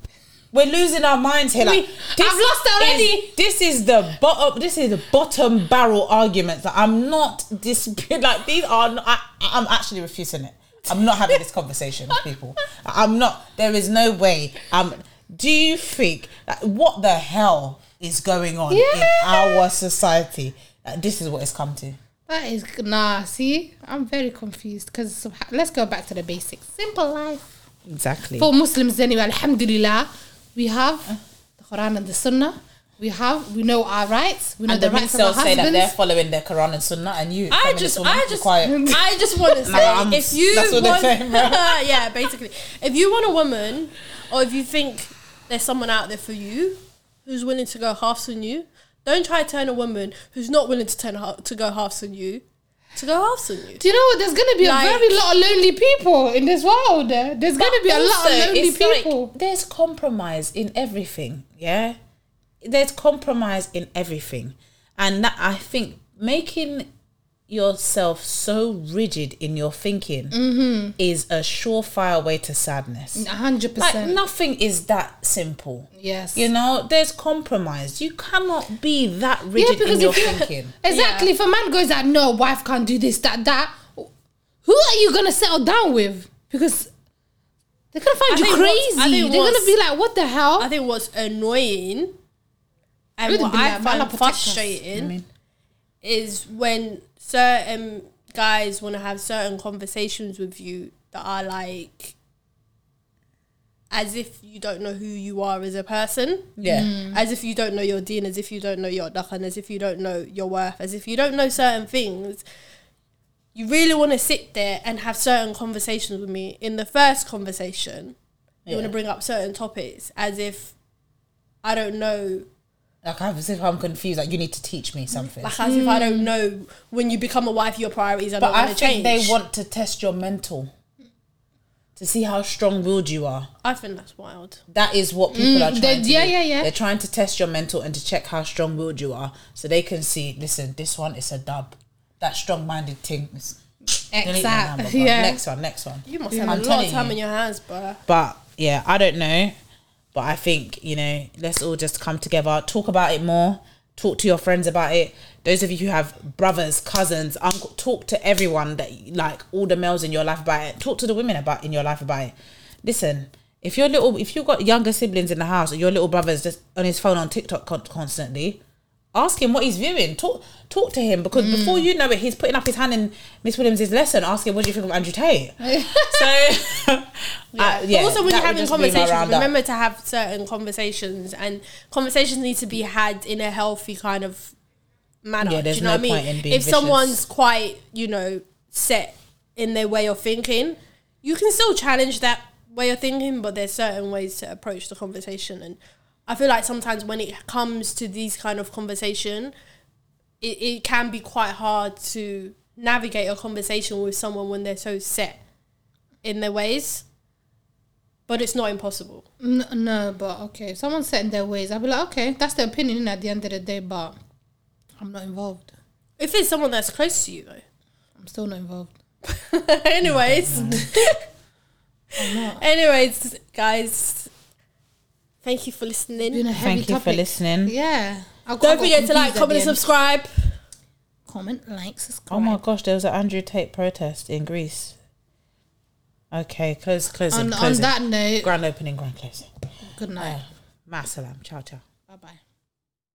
We're losing our minds here. Like, We- I've lost already. Is, this is the bottom. This is the bottom barrel arguments that I'm not disputing. Like these are. Not, I, I'm actually refusing it. I'm not having this conversation with people. I'm not. There is no way. Um. Do you think that what the hell is going on in our society? That this is what it's come to. That is nah. See, I'm very confused because let's go back to the basics. Simple life Exactly. for Muslims anyway. Alhamdulillah, we have the Quran and the Sunnah. We have we know our rights. We know and the, the rights of our say that they're following the Quran and Sunnah, and you, I just, woman, I just, quiet. I just want to say, I'm- if you that's what want, saying, yeah, basically, if you want a woman, or if you think there's someone out there for you who's willing to go halves on you, don't try to turn a woman who's not willing to turn to go halves on you to go on you. Do you know what? There's gonna be Like- a very lot of lonely people in this world. eh? There's gonna be a lot of lonely it's like, people. there's compromise in everything. Yeah, there's compromise in everything, and that I think making yourself so rigid in your thinking Mm-hmm. is a surefire way to sadness. A hundred Like percent. nothing is that simple. Yes. You know, there's compromise. You cannot be that rigid in your thinking. exactly, if a man goes out, no, wife can't do this, that, that. Who are you gonna settle down with? Because They're gonna find I you think what's- I crazy. They're gonna be like, "What the hell?" I think what's annoying and what I like, "Allah find frustrating I mean, is when certain guys want to have certain conversations with you that are like as if you don't know who you are as a person. yeah. Mm. As if you don't know your deen, as if you don't know your dakhan, as if you don't know your worth, as if you don't know certain things. You really want to sit there and have certain conversations with me. In the first conversation, you want to bring up certain topics as if I don't know Like as if I'm confused. Like you need to teach me something. like as if I don't know when you become a wife, your priorities are But not I going to think change. they want to test your mental to see how strong-willed you are. I think that's wild. That is what people are Mm, trying to yeah, do. yeah, yeah. They're trying to test your mental and to check how strong-willed you are, so they can see. Listen, this one is a dub. That strong-minded thing. Is, delete that number, Exactly. Yeah. Next one. Next one. You must have I'm a lot telling of time you. in your hands, bro. But yeah, I don't know. But I think, you know, let's all just come together, talk about it more, talk to your friends about it. Those of you who have brothers, cousins, uncle, talk to everyone that like all the males in your life about it. Talk to the women about in your life about it. Listen, if you're little if you've got younger siblings in the house or your little brother's just on his phone on TikTok con- constantly, ask him what he's viewing. Talk talk to him because before you know it, he's putting up his hand in Miss Williams' lesson, asking what do you think of Andrew Tate. so Yeah. uh, yeah, also, when you're having just be my conversations, remember to have certain conversations, and conversations need to be had in a healthy kind of manner. Yeah, Do you know no what I mean? if someone's quite, you know, set in their way of thinking, you can still challenge that way of thinking, but there's certain ways to approach the conversation. And I feel like sometimes when it comes to these kind of conversation, it, it can be quite hard to navigate a conversation with someone when they're so set in their ways. But it's not impossible. No, no, but okay. If someone's set in their ways, I'll be like, okay, that's their opinion at the end of the day, but I'm not involved. If it's someone that's close to you, though. I'm still not involved. Anyways. Anyways, guys. Thank you for listening. Been a heavy Thank you for listening. Yeah. I got- I Don't got forget to like, comment, and subscribe. Comment, like, subscribe. Oh my gosh, there was an Andrew Tate protest in Greece. Okay, close, close, on, close. on that note, Grand opening, grand closing. good night. Uh, Masalam. Ciao, ciao. Bye bye.